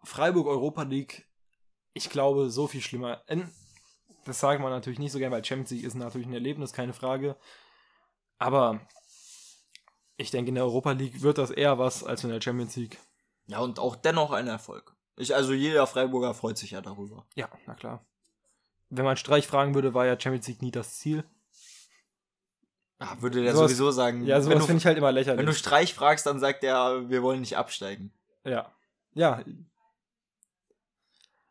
Freiburg Europa League, ich glaube, so viel schlimmer. Das sagt man natürlich nicht so gern, weil Champions League ist natürlich ein Erlebnis, keine Frage. Aber ich denke, in der Europa League wird das eher was als in der Champions League. Ja, und auch dennoch ein Erfolg. Ich, also jeder Freiburger freut sich ja darüber. Ja, na klar. Wenn man Streich fragen würde, war ja Champions League nie das Ziel. Ah, würde der Sowas- sowieso sagen. Ja, sowas finde ich halt immer lächerlich. wenn du Streich fragst, dann sagt er, wir wollen nicht absteigen. Ja. Ja.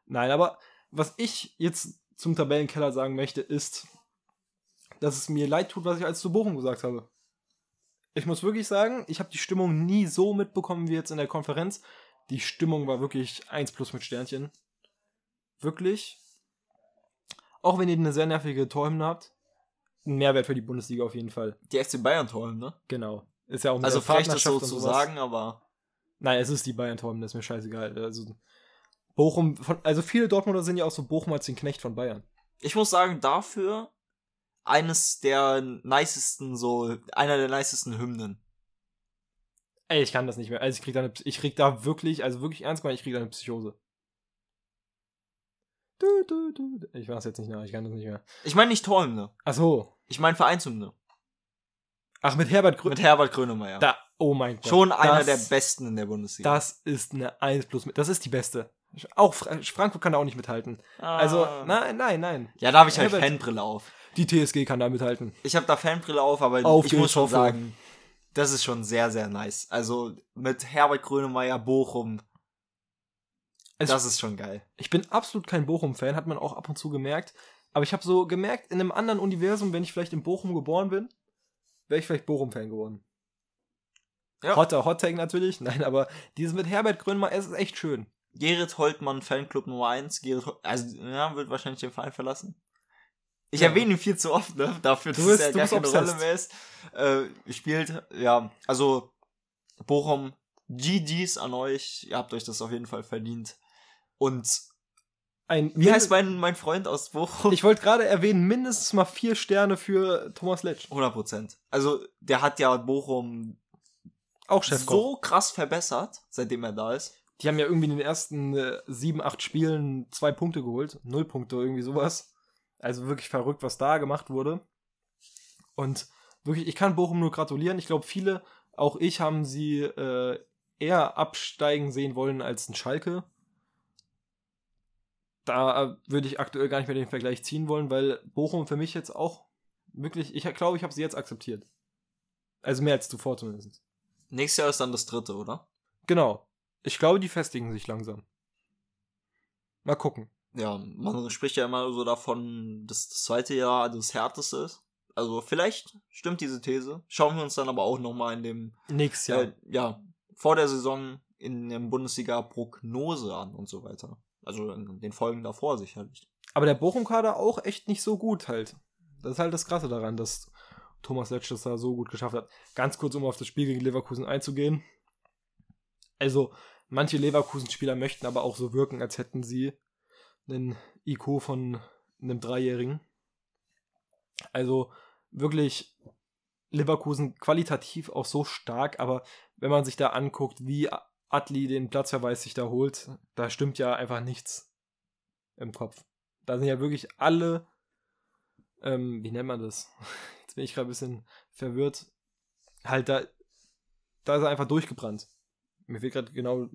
Nein, aber was ich jetzt zum Tabellenkeller sagen möchte, ist, dass es mir leid tut, was ich als zu Bochum gesagt habe. Ich muss wirklich sagen, ich habe die Stimmung nie so mitbekommen wie jetzt in der Konferenz. Die Stimmung war wirklich 1 plus mit Sternchen. Wirklich. Auch wenn ihr eine sehr nervige Torhymne habt. Ein Mehrwert für die Bundesliga auf jeden Fall. Die FC Bayern tollen, ne? Genau. Ist ja auch eine Also frech das so zu sagen, aber Nein, es ist die bayern das ist mir scheißegal. Also, Bochum, von, also viele Dortmunder sind ja auch so Bochum als den Knecht von Bayern. ich muss sagen, dafür eines der nicesten, so, einer der nicesten Hymnen. Ey, ich kann das nicht mehr. Also, ich krieg da, eine, ich krieg da wirklich, also wirklich ernst gemeint, ich krieg da eine Psychose. Du, du, du. Ich weiß jetzt nicht nach, ich kann das nicht mehr. Ich meine nicht Torhymne. Ach so. Ich meine Vereinshymne. Ach, mit Herbert Grün. Mit Herbert Grönemeyer. Da, oh mein Gott. Schon einer der besten in der Bundesliga. Das ist eine 1 plus. Das ist die beste. Auch Fra Frankfurt kann da auch nicht mithalten. Ah. Also, nein, nein, nein. Ja, da habe ich halt Herbert- Fanbrille auf. Die TSG kann da mithalten. Ich habe da Fanbrille auf, aber Auf ich muss schon Hoffo. sagen, das ist schon sehr, sehr nice. Also mit Herbert Grönemeyer, Bochum, Also, das ist schon geil. Ich bin absolut kein Bochum-Fan, hat man auch ab und zu gemerkt. Aber ich habe so gemerkt, in einem anderen Universum, wenn ich vielleicht in Bochum geboren bin, wäre ich vielleicht Bochum-Fan geworden. Ja. Hotter Hot Take natürlich. Nein, aber dieses mit Herbert Grönemeyer, es ist echt schön. Gerrit Holtmann, Fanclub Nummer 1. Gerrit also, ja, wird wahrscheinlich den Verein verlassen. Ich Ja. erwähne ihn viel zu oft, ne? Dafür, Du dass bist- er du gar bist keine obsessed. Rolle mehr ist. Äh, spielt, ja, also Bochum, GGs an euch. Ihr habt euch das auf jeden Fall verdient. Und ein Wie heißt mein, mein Freund aus Bochum? Ich wollte gerade erwähnen, mindestens mal vier Sterne für Thomas Letsch. 100 Prozent. Also, der hat ja Bochum Auch Chefkoch. so krass verbessert, seitdem er da ist. Die haben ja irgendwie in den ersten äh, sieben, acht Spielen zwei Punkte geholt. Null Punkte, irgendwie sowas. Also wirklich verrückt, was da gemacht wurde. Und wirklich, ich kann Bochum nur gratulieren. Ich glaube, viele, auch ich, haben sie äh, eher absteigen sehen wollen als ein Schalke. Da äh, würde ich aktuell gar nicht mehr den Vergleich ziehen wollen, weil Bochum für mich jetzt auch wirklich, ich glaube, ich habe sie jetzt akzeptiert. Also mehr als zuvor zumindest. Nächstes Jahr ist dann das dritte, oder? Genau. Ich glaube, die festigen sich langsam. Mal gucken. Ja, man spricht ja immer so davon, dass das zweite Jahr das härteste ist. Also vielleicht stimmt diese These. Schauen wir uns dann aber auch nochmal in dem, Nächstes Jahr. äh, ja, vor der Saison in der Bundesliga-Prognose an und so weiter. Also in den Folgen davor sicherlich. Aber der Bochum-Kader auch echt nicht so gut halt. Das ist halt das Krasse daran, dass Thomas Letsch das da so gut geschafft hat. Ganz kurz, um auf das Spiel gegen Leverkusen einzugehen. Also, manche Leverkusen-Spieler möchten aber auch so wirken, als hätten sie einen IQ von einem Dreijährigen. Also, wirklich Leverkusen qualitativ auch so stark, aber wenn man sich da anguckt, wie Atli den Platzverweis sich da holt, da stimmt ja einfach nichts im Kopf. Da sind ja wirklich alle, ähm, wie nennt man das? Jetzt bin ich gerade ein bisschen verwirrt. Halt, da, da ist er einfach durchgebrannt. Mir fehlt gerade genau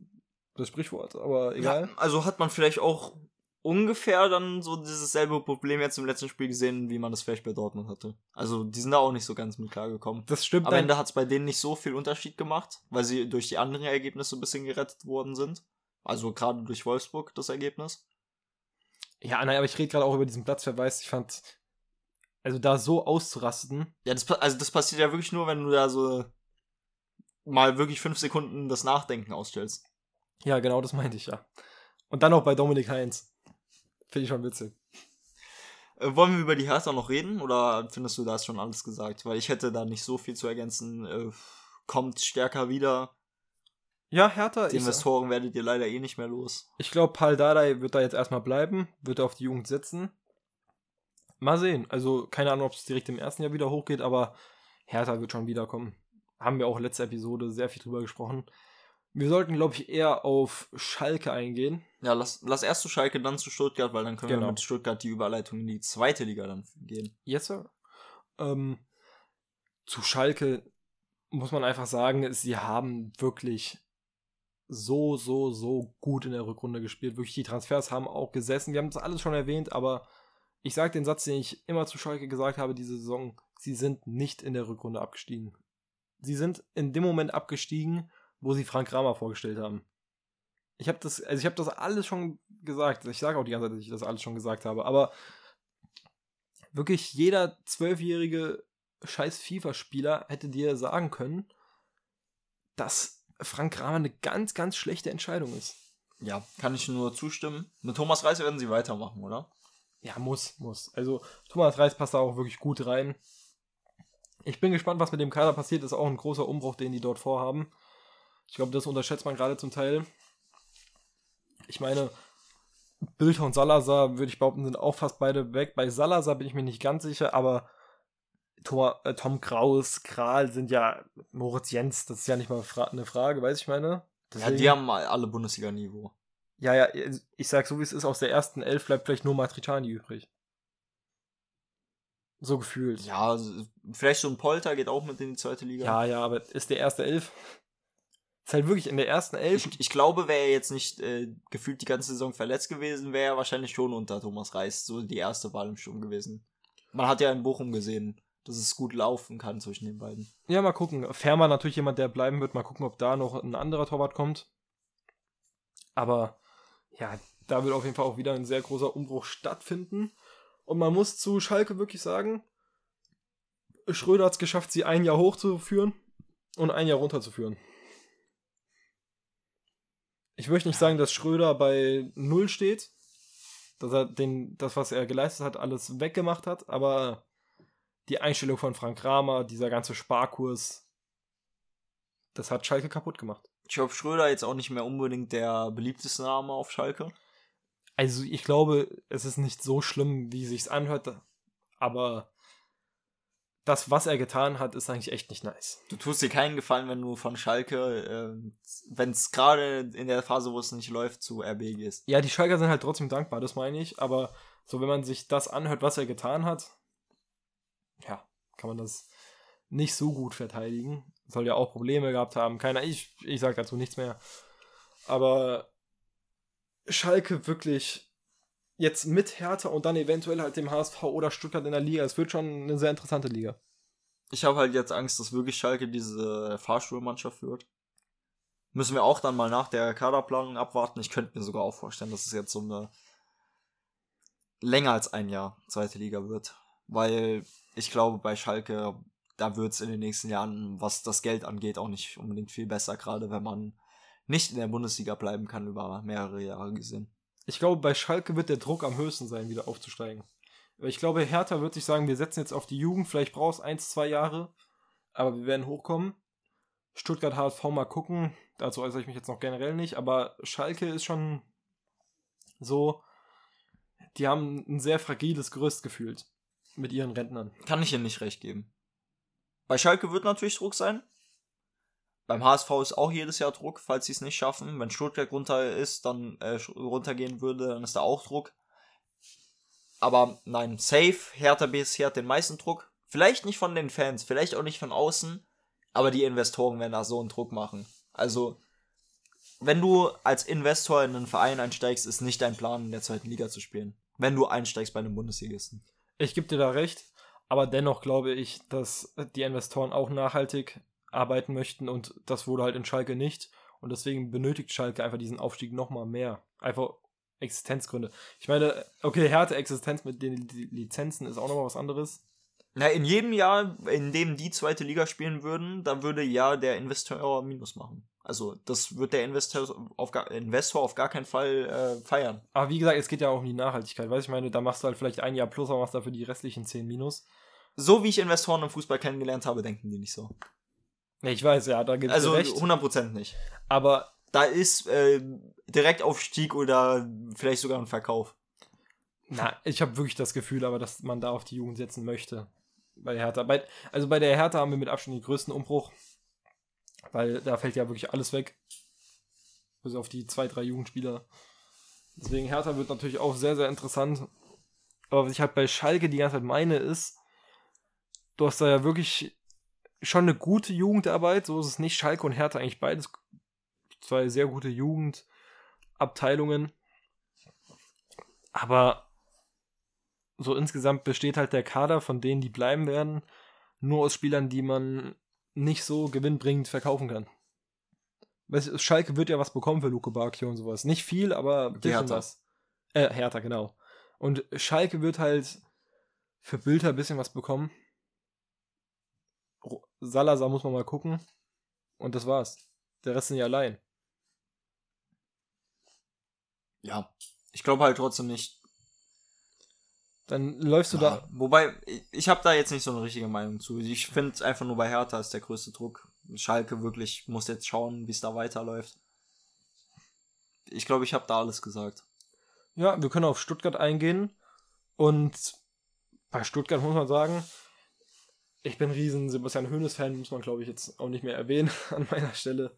das Sprichwort, aber egal. Ja, also hat man vielleicht auch ungefähr dann so dieses selbe Problem jetzt im letzten Spiel gesehen, wie man das vielleicht bei Dortmund hatte. Also die sind da auch nicht so ganz mit klargekommen. Das stimmt. Am Ende hat es bei denen nicht so viel Unterschied gemacht, weil sie durch die anderen Ergebnisse ein bisschen gerettet worden sind. Also gerade durch Wolfsburg das Ergebnis. Ja, nein, aber ich rede gerade auch über diesen Platzverweis. Ich fand, also da so auszurasten. Ja, das, also das passiert ja wirklich nur, wenn du da so mal wirklich fünf Sekunden das Nachdenken ausstellst. Ja, genau das meinte ich ja. Und dann auch bei Dominik Heinz. Finde ich schon witzig. Äh, wollen wir über die Hertha noch reden oder findest du, da ist schon alles gesagt? Weil ich hätte da nicht so viel zu ergänzen. Äh, kommt stärker wieder. Ja, Hertha, Die ich, Investoren werdet ihr leider eh nicht mehr los. ich glaube, Paul Dardai wird da jetzt erstmal bleiben, wird auf die Jugend setzen. Mal sehen. Also, keine Ahnung, ob es direkt im ersten Jahr wieder hochgeht, aber Hertha wird schon wiederkommen. Haben wir auch letzte Episode sehr viel drüber gesprochen. Wir sollten, glaube ich, eher auf Schalke eingehen. Ja, lass, lass erst zu Schalke, dann zu Stuttgart, weil dann können Genau. wir mit Stuttgart die Überleitung in die zweite Liga dann gehen. Yes, sir. Ähm, zu Schalke muss man einfach sagen, sie haben wirklich so, so, so gut in der Rückrunde gespielt. Wirklich, die Transfers haben auch gesessen. Wir haben das alles schon erwähnt, aber ich sage den Satz, den ich immer zu Schalke gesagt habe, diese Saison, sie sind nicht in der Rückrunde abgestiegen. Sie sind in dem Moment abgestiegen, wo sie Frank Kramer vorgestellt haben. Ich habe das, also ich habe das alles schon gesagt. Ich sage auch die ganze Zeit, dass ich das alles schon gesagt habe, aber wirklich jeder zwölfjährige scheiß FIFA-Spieler hätte dir sagen können, dass Frank Kramer eine ganz, ganz schlechte Entscheidung ist. Ja, kann ich nur zustimmen. Mit Thomas Reis werden sie weitermachen, oder? Ja, muss, muss. Also Thomas Reis passt da auch wirklich gut rein. Ich bin gespannt, was mit dem Kader passiert. Das ist auch ein großer Umbruch, den die dort vorhaben. Ich glaube, das unterschätzt man gerade zum Teil. Ich meine, Bilder und Salazar, würde ich behaupten, sind auch fast beide weg. Bei Salazar bin ich mir nicht ganz sicher, aber Tom, äh, Tom Kraus, Kral sind ja Moritz Jens, das ist ja nicht mal fra eine Frage, weiß ich meine. Ja, Deswegen- die haben mal alle Bundesliga-Niveau. ja, ja, ich sag so wie es ist, aus der ersten Elf bleibt vielleicht nur Matriciani übrig. So gefühlt. Ja, also, vielleicht so ein Polter geht auch mit in die zweite Liga. Ja, ja, aber ist der erste Elf. Ist halt wirklich in der ersten Elf. Ich, ich glaube, wäre er jetzt nicht äh, gefühlt die ganze Saison verletzt gewesen, wäre er wahrscheinlich schon unter Thomas Reis so die erste Wahl im Sturm gewesen. Man hat ja in Bochum gesehen, dass es gut laufen kann zwischen den beiden. Ja, mal gucken. Fährmann natürlich jemand, der bleiben wird. Mal gucken, ob da noch ein anderer Torwart kommt. Aber ja, da wird auf jeden Fall auch wieder ein sehr großer Umbruch stattfinden. Und man muss zu Schalke wirklich sagen, Schröder hat es geschafft, sie ein Jahr hochzuführen und ein Jahr runterzuführen. Ich möchte nicht sagen, dass Schröder bei Null steht, dass er den, das, was er geleistet hat, alles weggemacht hat, aber die Einstellung von Frank Kramer, dieser ganze Sparkurs, das hat Schalke kaputt gemacht. Ich glaube, Schröder jetzt auch nicht mehr unbedingt der beliebteste Name auf Schalke. Also ich glaube, es ist nicht so schlimm, wie sich's anhört, aber das, was er getan hat, ist eigentlich echt nicht nice. Du tust dir keinen Gefallen, wenn du von Schalke, äh, wenn es gerade in der Phase, wo es nicht läuft, zu RB gehst. Ja, die Schalker sind halt trotzdem dankbar, das meine ich, aber so, wenn man sich das anhört, was er getan hat, ja, kann man das nicht so gut verteidigen. Soll ja auch Probleme gehabt haben. Keiner, ich, ich sag dazu nichts mehr. Aber Schalke wirklich jetzt mit Hertha und dann eventuell halt dem HSV oder Stuttgart in der Liga. Es wird schon eine sehr interessante Liga. Ich habe halt jetzt Angst, dass wirklich Schalke diese Fahrstuhlmannschaft wird. Müssen wir auch dann mal nach der Kaderplanung abwarten. Ich könnte mir sogar auch vorstellen, dass es jetzt so eine länger als ein Jahr zweite Liga wird. Weil ich glaube, bei Schalke, da wird es in den nächsten Jahren, was das Geld angeht, auch nicht unbedingt viel besser, gerade wenn man nicht in der Bundesliga bleiben kann über mehrere Jahre gesehen. Ich glaube, bei Schalke wird der Druck am höchsten sein, wieder aufzusteigen. Ich glaube, Hertha wird sich sagen, wir setzen jetzt auf die Jugend, vielleicht brauchst eins, zwei Jahre, aber wir werden hochkommen. Stuttgart HSV mal gucken, dazu äußere ich mich jetzt noch generell nicht, aber Schalke ist schon so, die haben ein sehr fragiles Gerüst gefühlt mit ihren Rentnern. Kann ich ihnen nicht recht geben. Bei Schalke wird natürlich Druck sein, beim HSV ist auch jedes Jahr Druck, falls sie es nicht schaffen. Wenn Stuttgart runter ist, dann äh, runtergehen würde, dann ist da auch Druck. Aber nein, safe, Hertha BSC hat den meisten Druck. Vielleicht nicht von den Fans, vielleicht auch nicht von außen, aber die Investoren werden da so einen Druck machen. Also, wenn du als Investor in einen Verein einsteigst, ist nicht dein Plan, in der zweiten Liga zu spielen. Wenn du einsteigst bei einem Bundesligisten. Ich gebe dir da recht, aber dennoch glaube ich, dass die Investoren auch nachhaltig arbeiten möchten und das wurde halt in Schalke nicht. Und deswegen benötigt Schalke einfach diesen Aufstieg nochmal mehr. Einfach Existenzgründe. Ich meine, okay, härte Existenz mit den Lizenzen ist auch nochmal was anderes. Na, in jedem Jahr, in dem die zweite Liga spielen würden, da würde ja der Investor Minus machen. Also, das wird der Investor auf gar, Investor auf gar keinen Fall äh, feiern. Aber wie gesagt, es geht ja auch um die Nachhaltigkeit. Weißt du, ich meine, da machst du halt vielleicht ein Jahr plus, aber machst dafür die restlichen 10 Minus. So wie ich Investoren im Fußball kennengelernt habe, denken die nicht so. Ich weiß, ja, da gibt es Also recht. 100% nicht. Aber da ist äh, Direktaufstieg oder vielleicht sogar ein Verkauf. Na, ich habe wirklich das Gefühl, aber dass man da auf die Jugend setzen möchte. Bei Hertha. Bei, also bei der Hertha haben wir mit Abstand den größten Umbruch. Weil da fällt ja wirklich alles weg. Bis auf die zwei, drei Jugendspieler. Deswegen Hertha wird natürlich auch sehr, sehr interessant. Aber was ich halt bei Schalke die ganze Zeit meine, ist, du hast da ja wirklich schon eine gute Jugendarbeit, so ist es nicht. Schalke und Hertha eigentlich beides zwei sehr gute Jugendabteilungen. Aber so insgesamt besteht halt der Kader von denen, die bleiben werden, nur aus Spielern, die man nicht so gewinnbringend verkaufen kann. Weißt, Schalke wird ja was bekommen für Luke Bacchio und sowas. Nicht viel, aber ein bisschen was. Äh, Hertha, genau. Und Schalke wird halt für Bilder ein bisschen was bekommen. Salazar muss man mal gucken. Und das war's. Der Rest sind ja allein. Ja, ich glaube halt trotzdem nicht. Dann läufst du ja, da. Wobei, ich, ich habe da jetzt nicht so eine richtige Meinung zu. Ich finde einfach nur bei Hertha ist der größte Druck. Schalke wirklich muss jetzt schauen, wie es da weiterläuft. Ich glaube, ich habe da alles gesagt. Ja, wir können auf Stuttgart eingehen. Und bei Stuttgart muss man sagen, ich bin riesen Sebastian Hoeneß-Fan, muss man glaube ich jetzt auch nicht mehr erwähnen an meiner Stelle.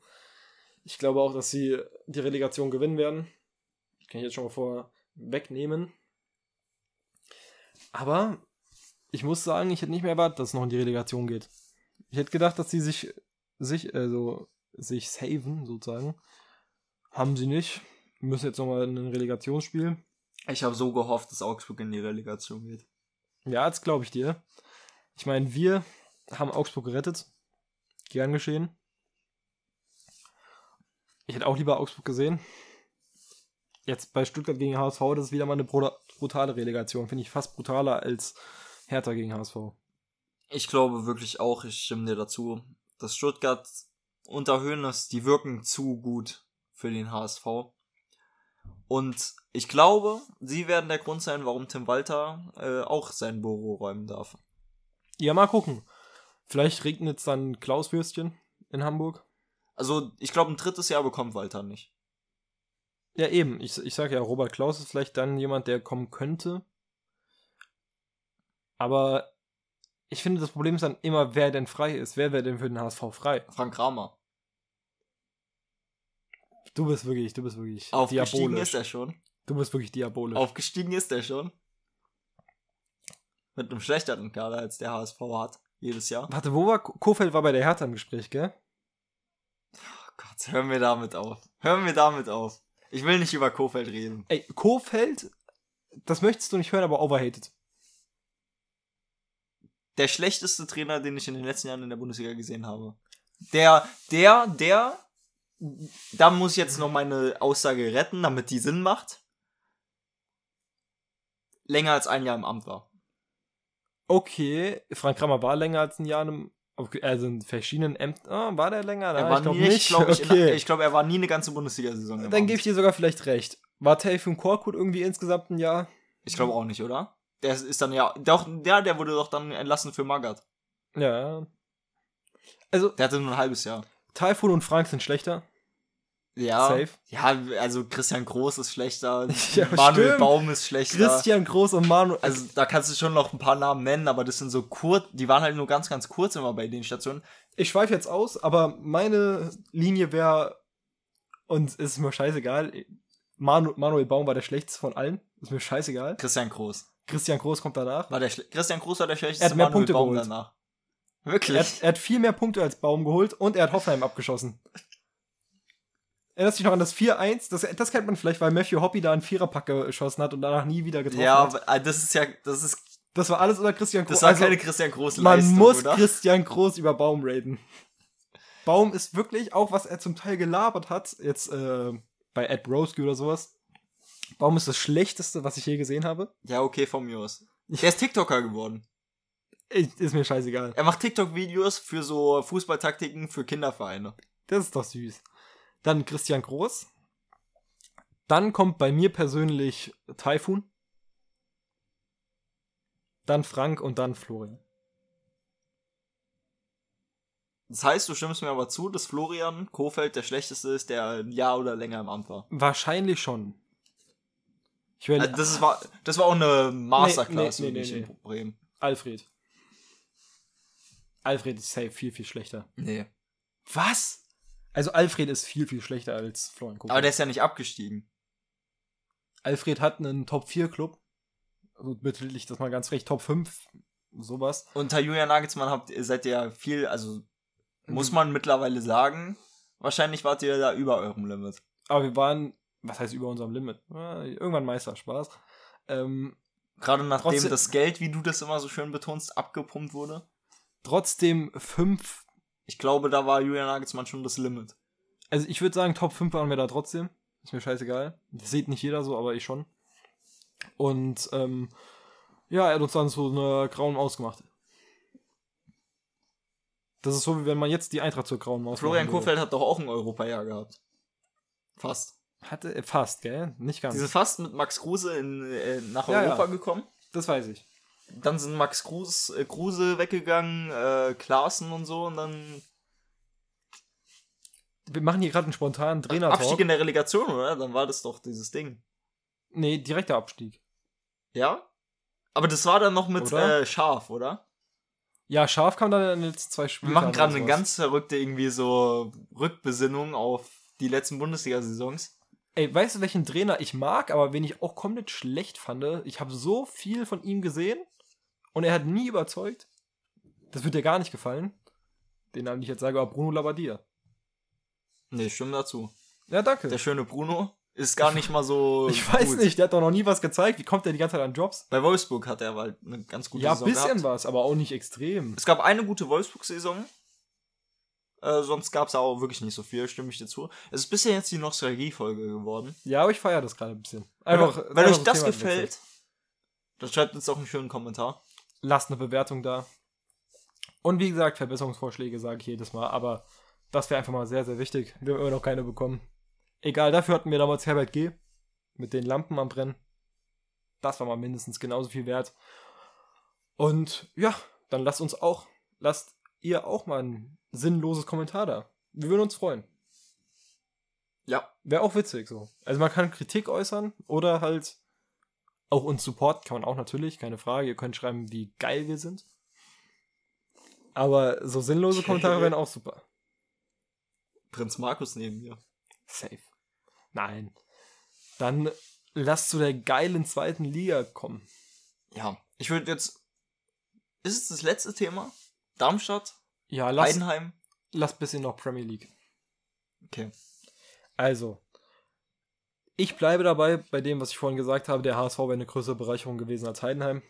Ich glaube auch, dass sie die Relegation gewinnen werden. Kann ich jetzt schon mal vorwegnehmen. Aber ich muss sagen, ich hätte nicht mehr erwartet, dass es noch in die Relegation geht. Ich hätte gedacht, dass sie sich, sich, also, sich saven, sozusagen. Haben sie nicht. Müssen jetzt nochmal in ein Relegationsspiel. Ich habe so gehofft, dass Augsburg in die Relegation geht. Ja, das glaube ich dir. Ich meine, wir haben Augsburg gerettet. Gern geschehen. Ich hätte auch lieber Augsburg gesehen. Jetzt bei Stuttgart gegen HSV, das ist wieder mal eine brutale Relegation. Finde ich fast brutaler als Hertha gegen HSV. Ich glaube wirklich auch, ich stimme dir dazu, dass Stuttgart unter Höhnes, die wirken zu gut für den HSV. Und ich glaube, sie werden der Grund sein, warum Tim Walter äh, auch sein Büro räumen darf. Ja, mal gucken. Vielleicht regnet es dann Klauswürstchen in Hamburg. Also, ich glaube, ein drittes Jahr bekommt Walter nicht. Ja, eben. Ich, ich sage ja, Robert Klaus ist vielleicht dann jemand, der kommen könnte. Aber ich finde, das Problem ist dann immer, wer denn frei ist. Wer wäre denn für den HSV frei? Frank Kramer. Du bist wirklich, du bist wirklich Aufgestiegen ist er schon. Du bist wirklich diabolisch. Aufgestiegen ist er schon. Mit einem schlechteren Kader als der HSV hat. Jedes Jahr. Warte, wo war Kofeld war bei der Hertha im Gespräch, gell? Oh Gott, hören wir damit auf. Hören wir damit auf. Ich will nicht über Kofeld reden. Ey, Kofeld, das möchtest du nicht hören, aber overhated. Der schlechteste Trainer, den ich in den letzten Jahren in der Bundesliga gesehen habe. Der, der, der, da muss ich jetzt noch meine Aussage retten, damit die Sinn macht. Länger als ein Jahr im Amt war. Okay, Frank Kramer war länger als ein Jahr im, also in verschiedenen Ämtern. Ah, war der länger? Er war ich glaub nie, ich glaube, okay. ich, glaub, er war nie eine ganze Bundesliga-Saison. Dann gebe ich dir sogar vielleicht recht. War Tayfun Korkut irgendwie insgesamt ein Jahr? Ich glaube auch nicht, oder? Der ist dann ja, doch, der, der wurde doch dann entlassen für Magath. Ja. Also. Der hatte nur ein halbes Jahr. Taifun und Frank sind schlechter. Ja. Safe. Ja, also Christian Groß ist schlechter. Ja, Manuel stimmt. Baum ist schlechter. Christian Groß und Manu. Also da kannst du schon noch ein paar Namen nennen, aber das sind so kurz, die waren halt nur ganz, ganz kurz immer bei den Stationen. Ich schweife jetzt aus, aber meine Linie wäre, und es ist mir scheißegal, Manu, Manuel Baum war der schlechteste von allen. Ist mir scheißegal. Christian Groß. Christian Groß kommt danach. War der Schle Christian Groß war der schlechteste Er hat mehr Manuel Punkte Baum geholt. danach. Er Wirklich? hat, er hat viel mehr Punkte als Baum geholt und er hat Hoffenheim abgeschossen. Erinnerst dich noch an das 4-1? Das, das kennt man vielleicht, weil Matthew Hoppy da einen Viererpack geschossen hat und danach nie wieder getroffen ja, hat. aber, äh, das ist ja, das ist, Das war alles unter Christian Groß. das war Also, keine Christian Groß man Leistung, muss oder? Christian Groß über Baum raiden. Baum ist wirklich, auch was er zum Teil gelabert hat, jetzt äh, bei Ed Broski oder sowas. Baum ist das Schlechteste, was ich je gesehen habe. Ja, okay, von mir aus. Der ist TikToker geworden. Ist mir scheißegal. Er macht TikTok-Videos für so Fußballtaktiken für Kindervereine. Das ist doch süß. Dann Christian Groß. Dann kommt bei mir persönlich Taifun. Dann Frank und dann Florian. Das heißt, du stimmst mir aber zu, dass Florian Kofeld der schlechteste ist, der ein Jahr oder länger im Amt war. Wahrscheinlich schon. Ich will Also das, war, das war auch eine Masterclass Nee, nee, nee, nee, in. Bremen. Alfred. Alfred ist safe viel, viel schlechter. Nee. Was? Also Alfred ist viel, viel schlechter als Florian Kofeld. Aber der ist ja nicht abgestiegen. Alfred hat einen Top-4-Club. Also bitte ich das mal ganz recht, Top 5, sowas. Unter Julian Nagelsmann habt, ihr- seid ihr ja viel, also Mhm. muss man mittlerweile sagen, wahrscheinlich wart ihr da über eurem Limit. Aber wir waren, was heißt über unserem Limit? Irgendwann Meisterspaß. Ähm, Gerade nachdem Trotzdem- das Geld, wie du das immer so schön betonst, abgepumpt wurde. trotzdem 5, Ich glaube, da war Julian Nagelsmann schon das Limit. also ich würde sagen, Top 5 waren wir da trotzdem. Ist mir scheißegal. Das sieht nicht jeder so, aber ich schon. Und ähm, ja, er hat uns dann so eine grauen Maus gemacht. Das ist so, wie wenn man jetzt die Eintracht zur grauen Maus Florian. Kofeld hat doch auch ein Europajahr gehabt. Fast. Hatte er fast, gell? Nicht ganz. Die sind fast mit Max Kruse in, äh, nach Ja, Europa ja. gekommen. das weiß ich. Dann sind Max Kruse, äh, Kruse weggegangen, äh, Klaassen und so und dann Wir machen hier gerade einen spontanen Trainer-Talk. Abstieg in der Relegation, oder? Dann war das doch dieses Ding. Nee, direkter Abstieg. Ja? Aber das war dann noch mit Oder? äh, Scharf, oder? Ja, Scharf kam dann in den letzten zwei Wir Spielen. machen gerade eine ganz verrückte irgendwie so Rückbesinnung auf die letzten Bundesliga-Saisons. Ey, weißt du, welchen Trainer ich mag, aber wen ich auch komplett schlecht fand? Ich habe so viel von ihm gesehen und er hat nie überzeugt. Das wird dir gar nicht gefallen. Den Namen, den ich jetzt sage, aber Bruno Labbadia. Nee, stimmt dazu. Ja, danke. Der schöne Bruno ist gar nicht mal so. ich weiß gut. nicht, der hat doch noch nie was gezeigt. Wie kommt der die ganze Zeit an Jobs? Bei Wolfsburg hat er halt eine ganz gute ja, Saison bisschen gehabt. was, aber auch nicht extrem. Es gab eine gute Wolfsburg-Saison. Äh, sonst gab es auch wirklich nicht so viel, stimme ich dir zu. Es ist bisher jetzt die Nostalgie-Folge geworden. Ja, aber ich feiere das gerade ein bisschen. Wenn, Einfach, wenn einfach euch das Thema gefällt, dann schreibt uns doch einen schönen Kommentar. Lasst eine Bewertung da. Und wie gesagt, Verbesserungsvorschläge sage ich jedes Mal, aber das wäre einfach mal sehr, sehr wichtig. Wir haben immer noch keine bekommen. Egal, dafür hatten wir damals Herbert G. mit den Lampen am Brennen. Das war mal mindestens genauso viel wert. Und ja, dann lasst uns auch, lasst ihr auch mal ein sinnloses Kommentar da. Wir würden uns freuen. Ja. Wäre auch witzig so. Also man kann Kritik äußern oder halt auch uns supporten kann man auch natürlich, keine Frage. Ihr könnt schreiben, wie geil wir sind. Aber so sinnlose Kommentare wären auch super. Prinz Markus neben mir. Safe. Nein. Dann lass zu der geilen zweiten Liga kommen. Ja. Ich würde jetzt. Ist es das letzte Thema? Darmstadt? Ja, lass, Heidenheim? lass bisschen noch Premier League. Okay. Also, ich bleibe dabei bei dem, was ich vorhin gesagt habe. Der HSV wäre eine größere Bereicherung gewesen als Heidenheim.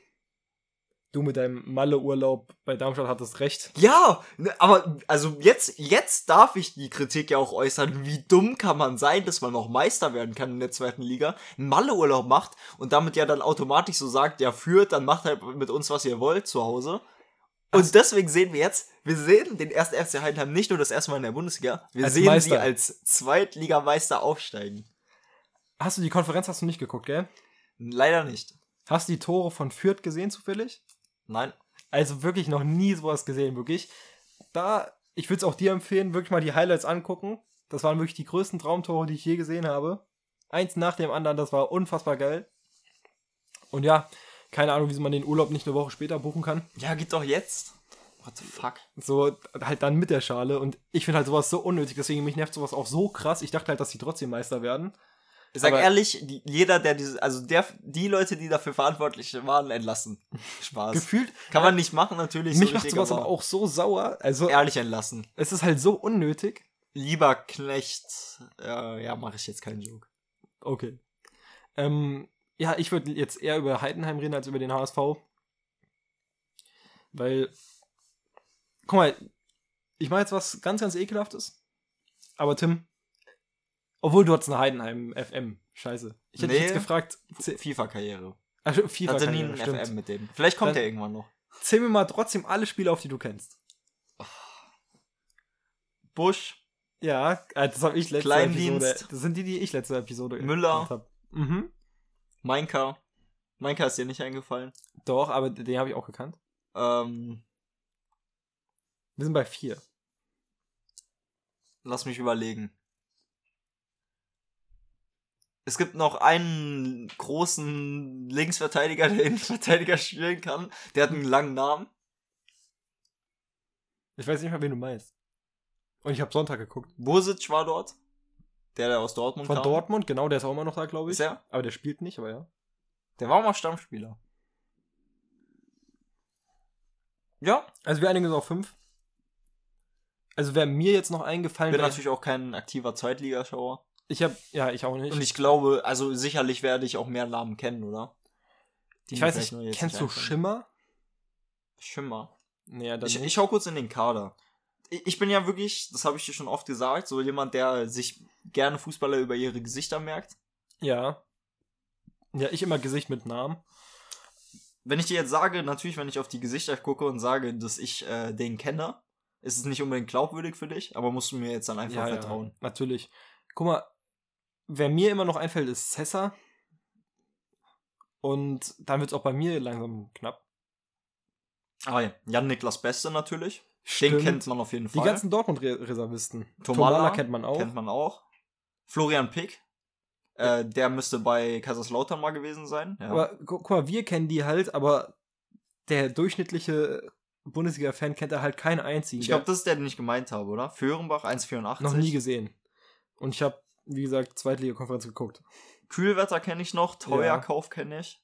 Du mit deinem Malle-Urlaub bei Darmstadt hattest recht. Ja, ne, aber also jetzt, jetzt darf ich die Kritik ja auch äußern. Wie dumm kann man sein, dass man noch Meister werden kann in der zweiten Liga, einen Malle-Urlaub macht und damit ja dann automatisch so sagt, ja, führt, dann macht halt mit uns, was ihr wollt zu Hause. Und deswegen sehen wir jetzt, wir sehen den ersten FC Heidenheim nicht nur das erste Mal in der Bundesliga, wir sehen Meister. sie als Zweitligameister aufsteigen. Hast du die Konferenz hast du nicht geguckt, gell? Leider nicht. Hast du die Tore von Fürth gesehen zufällig? Nein. Also wirklich noch nie sowas gesehen, wirklich. Da, ich würde es auch dir empfehlen, wirklich mal die Highlights angucken. Das waren wirklich die größten Traumtore, die ich je gesehen habe. Eins nach dem anderen, das war unfassbar geil. Und ja, keine Ahnung, wieso man den Urlaub nicht eine Woche später buchen kann. Ja, geht doch jetzt. What the fuck? So, halt dann mit der Schale. Und ich finde halt sowas so unnötig, deswegen mich nervt sowas auch so krass. Ich dachte halt, dass sie trotzdem Meister werden. Ich sag Aber- ehrlich, die, jeder, der diese, also der, die Leute, die dafür verantwortlich waren, entlassen. Spaß. Gefühlt, Kann man nicht machen, natürlich. mich so macht sowas aber auch so sauer. Also, Ehrlich entlassen. es ist halt so unnötig. Lieber Knecht, äh, ja, mache ich jetzt keinen Joke. Okay. Ähm, ja, ich würde jetzt eher über Heidenheim reden als über den HSV. Weil, guck mal, ich mache jetzt was ganz, ganz ekelhaftes. Aber Tim, obwohl du hattest eine Heidenheim FM. Scheiße. Ich hätte dich Nee. jetzt gefragt, FIFA-Karriere. ach, FIFA Hatte nie einen stimmt. FM mit denen. Vielleicht kommt Dann- der irgendwann noch. Zähl mir mal trotzdem alle Spiele auf, die du kennst. Busch, Ja, äh, das habe ich letzte Kleindienst. Episode. Das sind die, die ich letzte Episode Müller. gemacht hab. Mhm. Mainka. Mainka ist dir nicht eingefallen. Doch, aber den habe ich auch gekannt. Ähm, Wir sind bei vier. lass mich überlegen. Es gibt noch einen großen Linksverteidiger, der Innenverteidiger spielen kann. Der hat einen langen Namen. Ich weiß nicht mehr, wen du meinst. Und ich habe Sonntag geguckt. Bosic war dort. Der, der aus Dortmund Von kam. Dortmund, genau, der ist auch immer noch da, glaube ich. Ist er? Aber der spielt nicht, aber ja. Der war auch mal Stammspieler. Ja, Also wir einigen uns auf fünf. Also wäre mir jetzt noch eingefallen, bin wär- natürlich auch kein aktiver Zweitligaschauer. Ich habe, ja, ich auch nicht. Und ich glaube, also sicherlich werde ich auch mehr Namen kennen, oder? Die ich weiß nicht, nur jetzt kennst du einfallen. Schimmer? Schimmer? Nee, ja, dann Ich, nicht. ich schau kurz in den Kader. Ich, ich bin ja wirklich, das habe ich dir schon oft gesagt, so jemand, der sich gerne Fußballer über ihre Gesichter merkt. ja. Ja, ich immer Gesicht mit Namen. Wenn ich dir jetzt sage, natürlich, wenn ich auf die Gesichter gucke und sage, dass ich äh, den kenne, ist es nicht unbedingt glaubwürdig für dich, aber musst du mir jetzt dann einfach ja, vertrauen. Ja, natürlich. Guck mal, wer mir immer noch einfällt, ist Cessa. Und dann wird es auch bei mir langsam knapp. Ah ja, Jan-Niklas Beste natürlich. Stimmt. Den kennt man auf jeden Die Fall. ganzen Dortmund-Reservisten. Tomala Tomala kennt man auch. Kennt man auch. Florian Pick. Äh, der müsste bei Kaiserslautern mal gewesen sein. Ja. Aber gu guck mal, wir kennen die halt, aber der durchschnittliche Bundesliga-Fan kennt da halt keinen einzigen. ich glaube, das ist der, den ich gemeint habe, oder? Föhrenbach 1,84. noch nie gesehen. Und ich habe, wie gesagt, Zweitliga-Konferenz geguckt. Kühlwetter kenne ich noch. Ja. Teuerkauf kenne ich.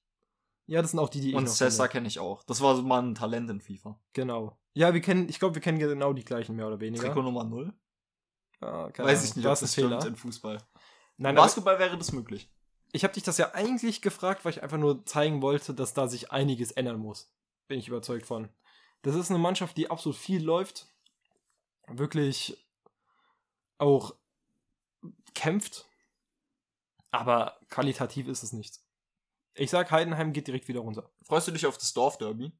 Ja, das sind auch die, die ich Und noch Cessa kenne. ich auch. Das war so mal ein Talent in FIFA. Genau. Ja, wir kennen, ich glaube, wir kennen genau die gleichen, mehr oder weniger. Trikot Nummer 0. Ah, keine Weiß Ahnung. ich nicht, Du ob das einen stimmt Fehler. in Fußball. Nein, aber Basketball wäre das möglich. ich habe dich das ja eigentlich gefragt, weil ich einfach nur zeigen wollte, dass da sich einiges ändern muss. Bin ich überzeugt von. Das ist eine Mannschaft, die absolut viel läuft. Wirklich auch kämpft. Aber qualitativ ist es nichts. Ich sag, Heidenheim geht direkt wieder runter. Freust du dich auf das Dorfderby?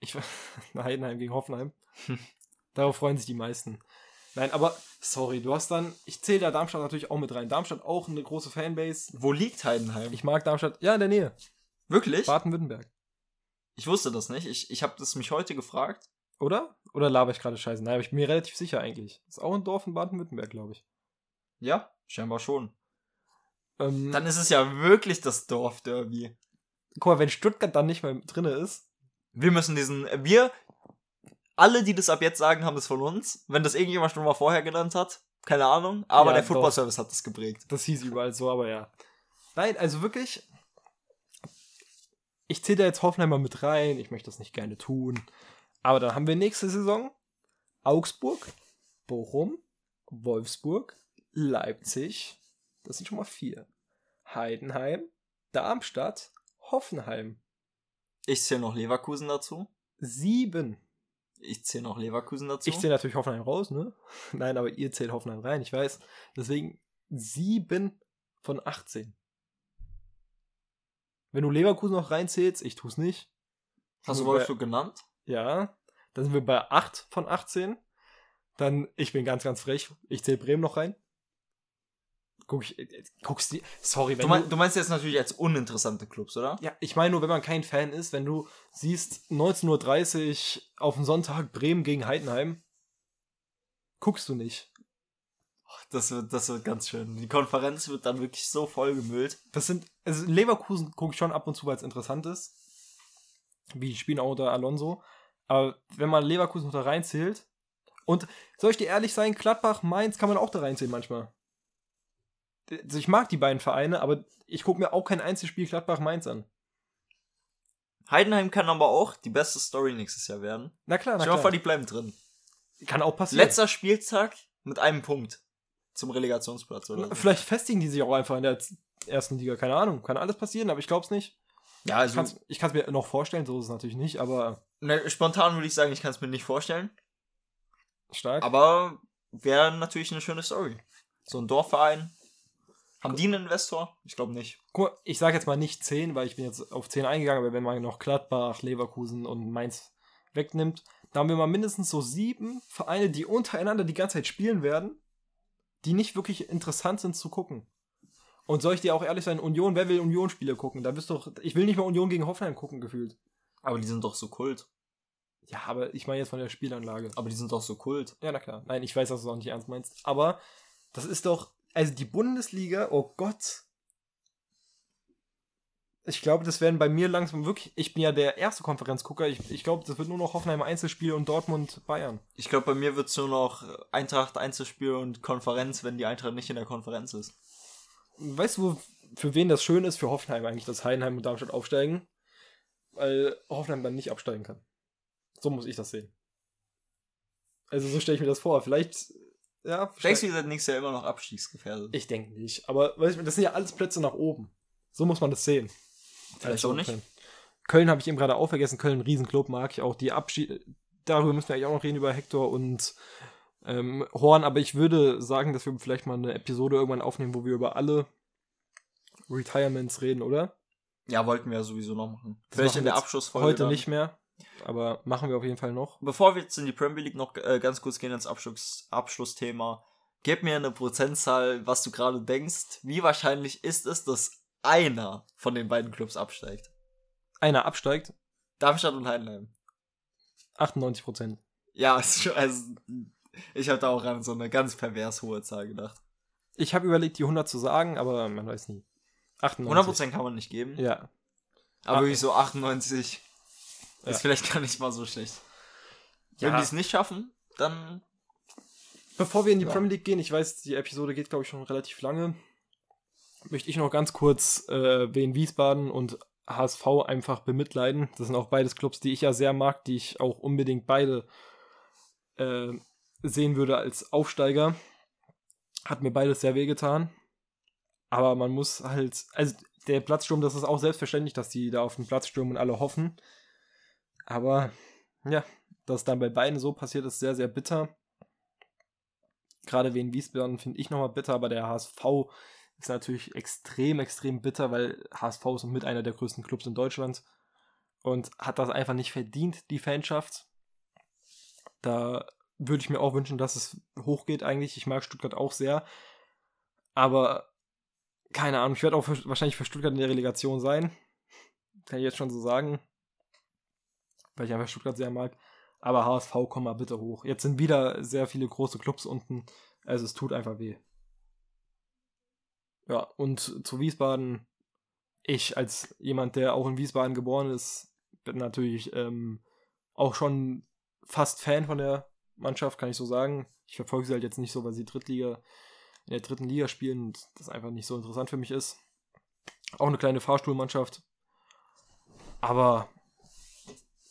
Ich Heidenheim gegen Hoffenheim. Darauf freuen sich die meisten. Nein, aber sorry, du hast dann, ich zähle da Darmstadt natürlich auch mit rein. Darmstadt auch eine große Fanbase. Wo liegt Heidenheim? Ich mag Darmstadt, ja, in der Nähe. Wirklich? Baden-Württemberg. Ich wusste das nicht. Ich, ich habe das mich heute gefragt. Oder? Oder laber ich gerade Scheiße? Nein, aber ich bin mir relativ sicher eigentlich. Ist auch ein Dorf in Baden-Württemberg, glaube ich. Ja, scheinbar schon. Ähm, Dann ist es ja wirklich das Dorfderby. guck mal, wenn Stuttgart dann nicht mehr drinne ist, Wir müssen diesen, wir, alle, die das ab jetzt sagen, haben das von uns. Wenn das irgendjemand schon mal vorher genannt hat, keine Ahnung. Aber Ja, der doch. Football Service hat das geprägt. das hieß überall so, aber ja. Nein, also wirklich, ich zähle da jetzt Hoffenheim mal mit rein, ich möchte das nicht gerne tun. Aber dann haben wir nächste Saison Augsburg, Bochum, Wolfsburg, Leipzig, das sind schon mal vier. Heidenheim, Darmstadt, Hoffenheim. Ich zähle noch Leverkusen dazu. Sieben. Ich zähle noch Leverkusen dazu. Ich zähle natürlich Hoffenheim raus, ne? Nein, aber ihr zählt Hoffenheim rein, ich weiß. Deswegen sieben von 18. Wenn du Leverkusen noch reinzählst, ich tu's nicht. Hast du Nur bei- Wolfsburg genannt? Ja, dann sind wir bei 8 von 18. Dann, ich bin ganz, ganz frech. Ich zähle Bremen noch rein. Guck ich, äh, guckst die, sorry, wenn Du, mein, du meinst jetzt natürlich als uninteressante Clubs, oder? Ja, ich meine nur, wenn man kein Fan ist, wenn du siehst 19.30 Uhr auf dem Sonntag Bremen gegen Heidenheim, guckst du nicht. Das wird, das wird ganz schön. Die Konferenz wird dann wirklich so voll gemüllt. Das sind, also Leverkusen gucke ich schon ab und zu, weil es interessant ist. Wie die spielen auch unter Alonso. Aber wenn man Leverkusen noch da reinzählt, und soll ich dir ehrlich sein, Gladbach, Mainz kann man auch da reinzählen manchmal. Also ich mag die beiden Vereine, aber ich gucke mir auch kein Einzelspiel Gladbach-Mainz an. Heidenheim kann aber auch die beste Story nächstes Jahr werden. Na klar, na Ich hoffe, klar. die bleiben drin. Kann auch passieren. Letzter Spieltag mit einem Punkt zum Relegationsplatz, oder? so. Vielleicht festigen die sich auch einfach in der ersten Liga. Keine Ahnung. Kann alles passieren, aber ich glaube es nicht. Ja, Ich also kann es mir noch vorstellen, so ist es natürlich nicht, aber ne, spontan würde ich sagen, ich kann es mir nicht vorstellen. stark. Aber wäre natürlich eine schöne Story. So ein Dorfverein. Haben die einen Investor? Ich glaube nicht. Guck mal, ich sage jetzt mal nicht 10, weil ich bin jetzt auf 10 eingegangen, aber wenn man noch Gladbach, Leverkusen und Mainz wegnimmt, da haben wir mal mindestens so sieben Vereine, die untereinander die ganze Zeit spielen werden, die nicht wirklich interessant sind zu gucken. Und soll ich dir auch ehrlich sein, Union, wer will Union-Spiele gucken? Da bist doch, ich will nicht mal Union gegen Hoffenheim gucken, gefühlt. Aber die sind doch so Kult. Ja, aber ich meine jetzt von der Spielanlage. Aber die sind doch so Kult. Ja, na klar. Nein, ich weiß, dass du es auch nicht ernst meinst. Aber das ist doch, also die Bundesliga, oh Gott. Ich glaube, das werden bei mir langsam wirklich, ich bin ja der erste Konferenzgucker, ich, ich glaube, das wird nur noch Hoffenheim Einzelspiel und Dortmund Bayern. Ich glaube, bei mir wird es nur noch Eintracht Einzelspiel und Konferenz, wenn die Eintracht nicht in der Konferenz ist. Weißt du, für wen das schön ist? Für Hoffenheim eigentlich, dass Heidenheim und Darmstadt aufsteigen. Weil Hoffenheim dann nicht absteigen kann. So muss ich das sehen. Also so stelle ich mir das vor. Vielleicht, ja. Denkst du, ihr seid nächstes Jahr immer noch abstiegsgefährdet? Ich denke nicht. Aber weißt du, das sind ja alles Plätze nach oben. So muss man das sehen. Vielleicht auch nicht. Köln, Köln habe ich eben gerade auch vergessen. Köln, Riesenclub, mag ich auch. Die Abschied. Darüber müssen wir eigentlich auch noch reden, über Hector und ähm, Horn. Aber ich würde sagen, dass wir vielleicht mal eine Episode irgendwann aufnehmen, wo wir über alle Retirements reden, oder? Ja, wollten wir ja sowieso noch machen. Das Vielleicht machen in der Abschlussfolge. Heute dann. nicht mehr. Aber machen wir auf jeden Fall noch. Bevor wir jetzt in die Premier League noch äh, ganz kurz gehen ins Abschluss, Abschlussthema, gib mir eine Prozentzahl, was du gerade denkst. Wie wahrscheinlich ist es, dass einer von den beiden Clubs absteigt? Einer absteigt, Darmstadt und Heidenheim. 98 Prozent. Ja, also, ich habe da auch an so eine ganz pervers hohe Zahl gedacht. Ich habe überlegt, die 100 zu sagen, aber man weiß nie. 98. 100% kann man nicht geben, Ja. aber wirklich so 98 Ja. ist vielleicht gar nicht mal so schlecht. Ja. Wenn die es nicht schaffen, dann Bevor wir in die Ja. Premier League gehen, ich weiß, die Episode geht, glaube ich, schon relativ lange, möchte ich noch ganz kurz äh, Wien Wiesbaden und HSV einfach bemitleiden. Das sind auch beides Clubs, die ich ja sehr mag, die ich auch unbedingt beide äh, sehen würde als Aufsteiger. Hat mir beides sehr wehgetan. Aber man muss halt, also der Platzsturm, das ist auch selbstverständlich, dass die da auf den Platz stürmen und alle hoffen. Aber ja, dass dann bei beiden so passiert, ist sehr, sehr bitter. Gerade Wien Wiesbaden finde ich nochmal bitter, aber der HSV ist natürlich extrem, extrem bitter, weil HSV ist mit einer der größten Clubs in Deutschland und hat das einfach nicht verdient, die Fanschaft. Da würde ich mir auch wünschen, dass es hochgeht eigentlich. Ich mag Stuttgart auch sehr. Aber keine Ahnung, ich werde auch für, wahrscheinlich für Stuttgart in der Relegation sein. Kann ich jetzt schon so sagen. Weil ich einfach Stuttgart sehr mag. Aber HSV, komm mal bitte hoch. Jetzt sind wieder sehr viele große Clubs unten. Also es tut einfach weh. Ja, und zu Wiesbaden, ich als jemand, der auch in Wiesbaden geboren ist, bin natürlich ähm, auch schon fast Fan von der Mannschaft, kann ich so sagen. Ich verfolge sie halt jetzt nicht so, weil sie Drittliga in der dritten Liga spielen und das einfach nicht so interessant für mich ist. Auch eine kleine Fahrstuhlmannschaft. Aber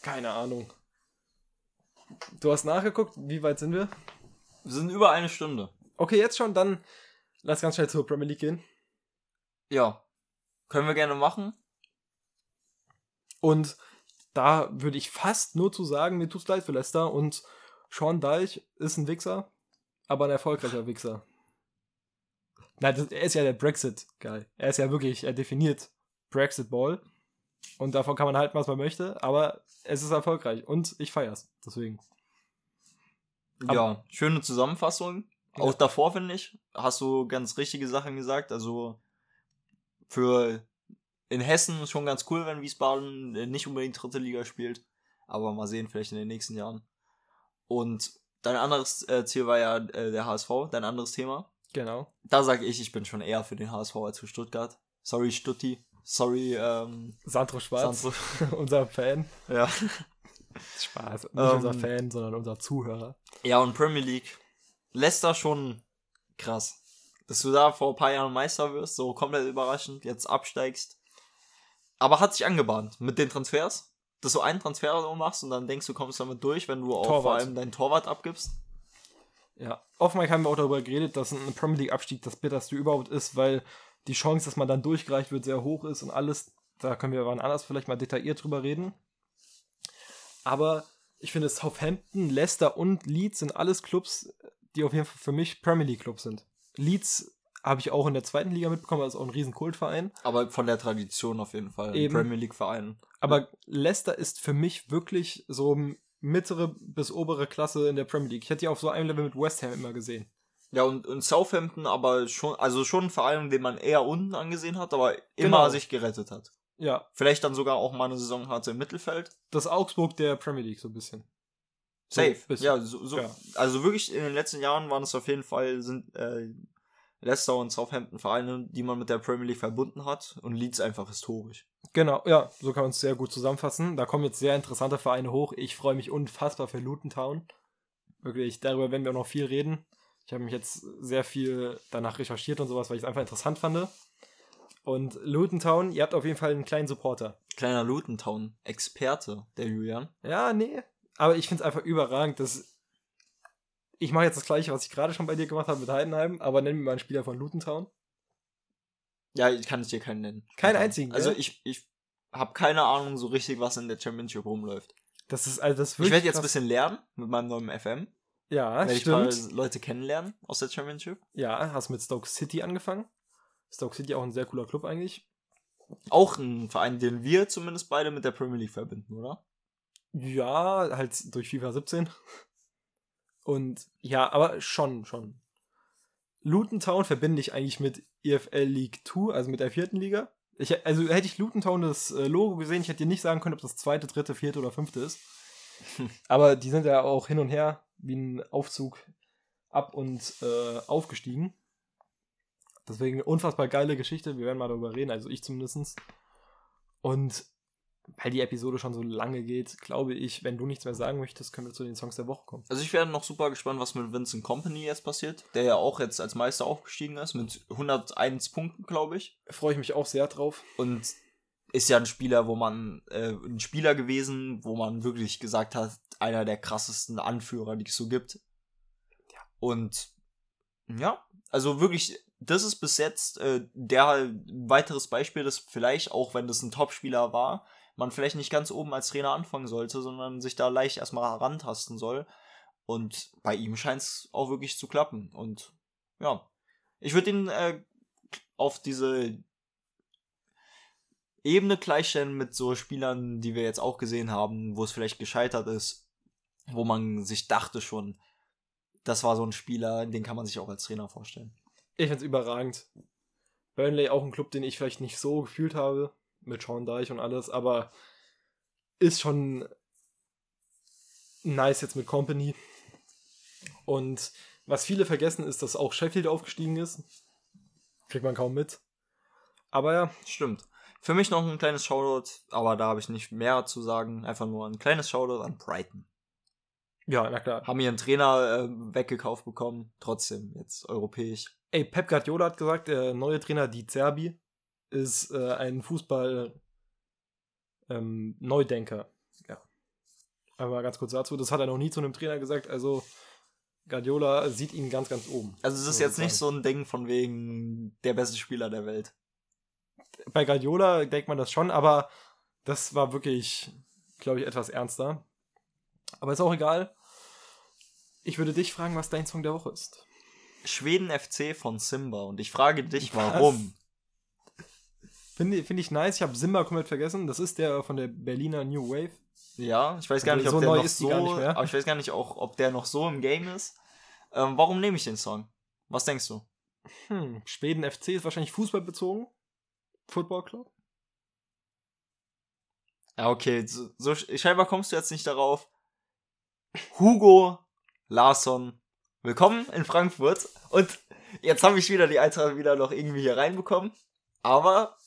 keine Ahnung. Du hast nachgeguckt, wie weit sind wir? Wir sind über eine Stunde. Okay, jetzt schon, dann lass ganz schnell zur Premier League gehen. Ja. Können wir gerne machen. Und da würde ich fast nur zu sagen, mir tut's leid für Leicester und Sean Deich ist ein Wichser, aber ein erfolgreicher Wichser. Nein, das, er ist ja der Brexit-Guy. Er ist ja wirklich, er definiert Brexit-Ball. Und davon kann man halten, was man möchte, aber es ist erfolgreich und ich feier's. Deswegen. Aber ja, schöne Zusammenfassung. Ja. Auch davor, finde ich, hast du ganz richtige Sachen gesagt. Also für in Hessen ist schon ganz cool, wenn Wiesbaden nicht unbedingt dritte Liga spielt. Aber mal sehen, vielleicht in den nächsten Jahren. Und dein anderes äh, Ziel war ja äh, der HSV, dein anderes Thema. Genau. Da sage ich, ich bin schon eher für den HSV als für Stuttgart. Sorry, Stutti. Sorry, ähm, Sandro Schwarz, Sandro. unser Fan. Ja. Spaß. Nicht Ähm. unser Fan, sondern unser Zuhörer. Ja, und Premier League. Leicester schon krass. Dass du da vor ein paar Jahren Meister wirst, so komplett überraschend, jetzt absteigst. Aber hat sich angebahnt mit den Transfers. Dass du einen Transfer so machst und dann denkst du, kommst damit durch, wenn du auch Torwart. vor allem deinen Torwart abgibst. Ja. Oftmals haben wir auch darüber geredet, dass ein Premier League-Abstieg das bitterste überhaupt ist, weil die Chance, dass man dann durchgereicht wird, sehr hoch ist und alles. Da können wir wann anders vielleicht mal detailliert drüber reden. Aber ich finde, Southampton, Leicester und Leeds sind alles Clubs, die auf jeden Fall für mich Premier League-Clubs sind. Leeds habe ich auch in der zweiten Liga mitbekommen, das ist auch ein riesen Kultverein. Aber von der Tradition auf jeden Fall. Eben. Premier League Verein. Aber Leicester ist für mich wirklich so mittlere bis obere Klasse in der Premier League. Ich hätte die auf so einem Level mit West Ham immer gesehen. Ja, und, und Southampton aber schon, also schon ein Verein, den man eher unten angesehen hat, aber immer Genau. sich gerettet hat. Ja, Vielleicht dann sogar auch mal eine Saison hatte im Mittelfeld. das Augsburg der Premier League so ein bisschen. So, Safe. bisschen. ja, so, so, Ja. also wirklich in den letzten Jahren waren es auf jeden Fall sind äh, Leicester und Southampton Vereine, die man mit der Premier League verbunden hat und Leeds einfach historisch. Genau, ja, so kann man es sehr gut zusammenfassen. Da kommen jetzt sehr interessante Vereine hoch. Ich freue mich unfassbar für Luton Town. Wirklich, darüber werden wir auch noch viel reden. Ich habe mich jetzt sehr viel danach recherchiert und sowas, weil ich es einfach interessant fand. Und Luton Town, ihr habt auf jeden Fall einen kleinen Supporter. Kleiner Luton Town Experte, der Julian. Ja, nee. Aber ich finde es einfach überragend, dass. Ich mache jetzt das gleiche, was ich gerade schon bei dir gemacht habe mit Heidenheim, aber nenn mir mal einen Spieler von Luton Town. Ja, ich kann es dir keinen nennen. Keinen einzigen, Also gell? ich, ich habe keine Ahnung so richtig, was in der Championship rumläuft. Das ist also das Ich werde jetzt ein bisschen lernen mit meinem neuen FM. Ja, werde ich stimmt. Leute kennenlernen aus der Championship. Ja, hast mit Stoke City angefangen. Stoke City auch ein sehr cooler Club eigentlich. Auch ein Verein, den wir zumindest beide mit der Premier League verbinden, oder? Ja, halt durch FIFA 17. Und ja, aber schon, schon. Luton Town verbinde ich eigentlich mit EFL League 2, also mit der vierten Liga. Ich, also hätte ich Luton Town das äh, Logo gesehen, ich hätte dir nicht sagen können, ob das zweite, dritte, vierte oder fünfte ist. aber die sind ja auch hin und her wie ein Aufzug ab und äh, aufgestiegen. Deswegen unfassbar geile Geschichte. Wir werden mal darüber reden, also ich zumindest. Und weil die Episode schon so lange geht, glaube ich, wenn du nichts mehr sagen möchtest, können wir zu den Songs der Woche kommen. Also ich wäre noch super gespannt, was mit Vincent Company jetzt passiert, der ja auch jetzt als Meister aufgestiegen ist mit 101 Punkten, glaube ich. Freue ich mich auch sehr drauf. Und ist ja ein Spieler, wo man, äh, ein Spieler gewesen, wo man wirklich gesagt hat, einer der krassesten Anführer, die es so gibt. Ja. Und ja, also wirklich, das ist bis jetzt äh, der ein weiteres Beispiel, dass vielleicht, auch wenn das ein Topspieler war, man vielleicht nicht ganz oben als Trainer anfangen sollte, sondern sich da leicht erstmal herantasten soll. Und bei ihm scheint es auch wirklich zu klappen. Und ja, ich würde ihn äh, auf diese Ebene gleichstellen mit so Spielern, die wir jetzt auch gesehen haben, wo es vielleicht gescheitert ist, wo man sich dachte schon, das war so ein Spieler, den kann man sich auch als Trainer vorstellen. Ich finde es überragend. Burnley auch ein Club, den ich vielleicht nicht so gefühlt habe, mit Sean Deich und alles, aber ist schon nice jetzt mit Company. Und was viele vergessen, ist, dass auch Sheffield aufgestiegen ist. Kriegt man kaum mit. Aber ja. Stimmt. Für mich noch ein kleines Shoutout, aber da habe ich nicht mehr zu sagen. Einfach nur ein kleines Shoutout an Brighton. Ja, na klar. Haben ihren Trainer äh, weggekauft bekommen. Trotzdem jetzt europäisch. Ey, Pep Guardiola hat gesagt, der neue Trainer Di Zerbi ist äh, ein Fußball ähm, Neudenker. Ja. Aber ganz kurz dazu, das hat er noch nie zu einem Trainer gesagt, also Guardiola sieht ihn ganz, ganz oben. Also es ist jetzt nicht so ein Ding von wegen der beste Spieler der Welt. Bei Guardiola denkt man das schon, aber das war wirklich, glaube ich, etwas ernster. Aber ist auch egal. Ich würde dich fragen, was dein Song der Woche ist. Schweden FC von Simba und ich frage dich, warum? Finde find ich nice. Ich habe Simba komplett vergessen. Das ist der von der Berliner New Wave. Ja, ich weiß gar nicht, ob so der noch so, aber ich weiß gar nicht auch, ob der noch so im Game ist. Ähm, warum nehme ich den Song? Was denkst du? Hm, Schweden FC ist wahrscheinlich Fußball bezogen. Football Club. Ja, okay, so, so scheinbar kommst du jetzt nicht darauf. Hugo Larsson, willkommen in Frankfurt. Und jetzt habe ich wieder die Eintracht wieder noch irgendwie hier reinbekommen. Aber,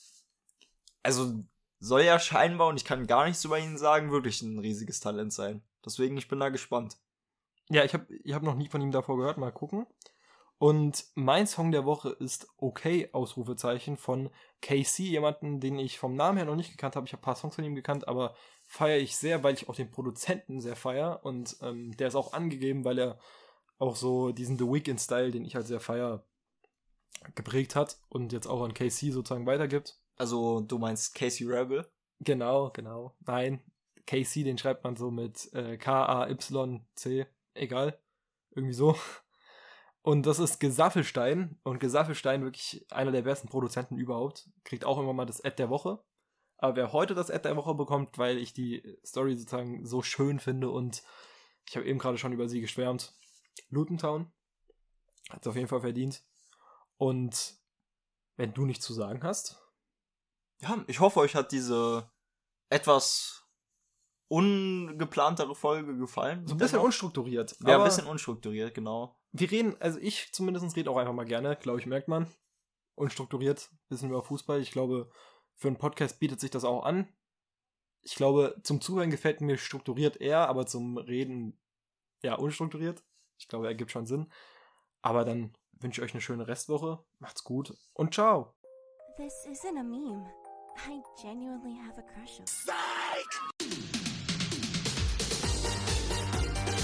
also, soll ja scheinbar, und ich kann gar nichts über ihn sagen, wirklich ein riesiges Talent sein. Deswegen, ich bin da gespannt. Ja, ich habe ich hab noch nie von ihm davor gehört. Mal gucken. Und mein Song der Woche ist Okay, Ausrufezeichen von KC, jemanden, den ich vom Namen her noch nicht gekannt habe. Ich habe ein paar Songs von ihm gekannt, aber feiere ich sehr, weil ich auch den Produzenten sehr feiere. Und ähm, der ist auch angegeben, weil er auch so diesen The Weeknd-Style, den ich halt sehr feier, geprägt hat und jetzt auch an KC sozusagen weitergibt. Also, du meinst Casey Rebel? Genau, genau. Nein, KC, den schreibt man so mit äh, K-A-Y-C, egal. Irgendwie so. Und das ist Gesaffelstein. Und Gesaffelstein wirklich einer der besten Produzenten überhaupt. Kriegt auch immer mal das Ad der Woche. Aber wer heute das Ad der Woche bekommt, weil ich die Story sozusagen so schön finde und ich habe eben gerade schon über sie geschwärmt. Lutentown. Hat es auf jeden Fall verdient. Und wenn du nichts zu sagen hast. Ja, ich hoffe, euch hat diese etwas ungeplantere Folge gefallen. So ein bisschen unstrukturiert. Ja, ein bisschen unstrukturiert, genau. Wir reden, also ich zumindest rede auch einfach mal gerne, glaube ich, merkt man. Unstrukturiert, bisschen über Fußball. Ich glaube, für einen Podcast bietet sich das auch an. Ich glaube, zum Zuhören gefällt mir strukturiert eher, aber zum Reden ja unstrukturiert. Ich glaube, ergibt schon Sinn. Aber dann wünsche ich euch eine schöne Restwoche. Macht's gut und ciao. This isn't a meme. I genuinely have a crush on.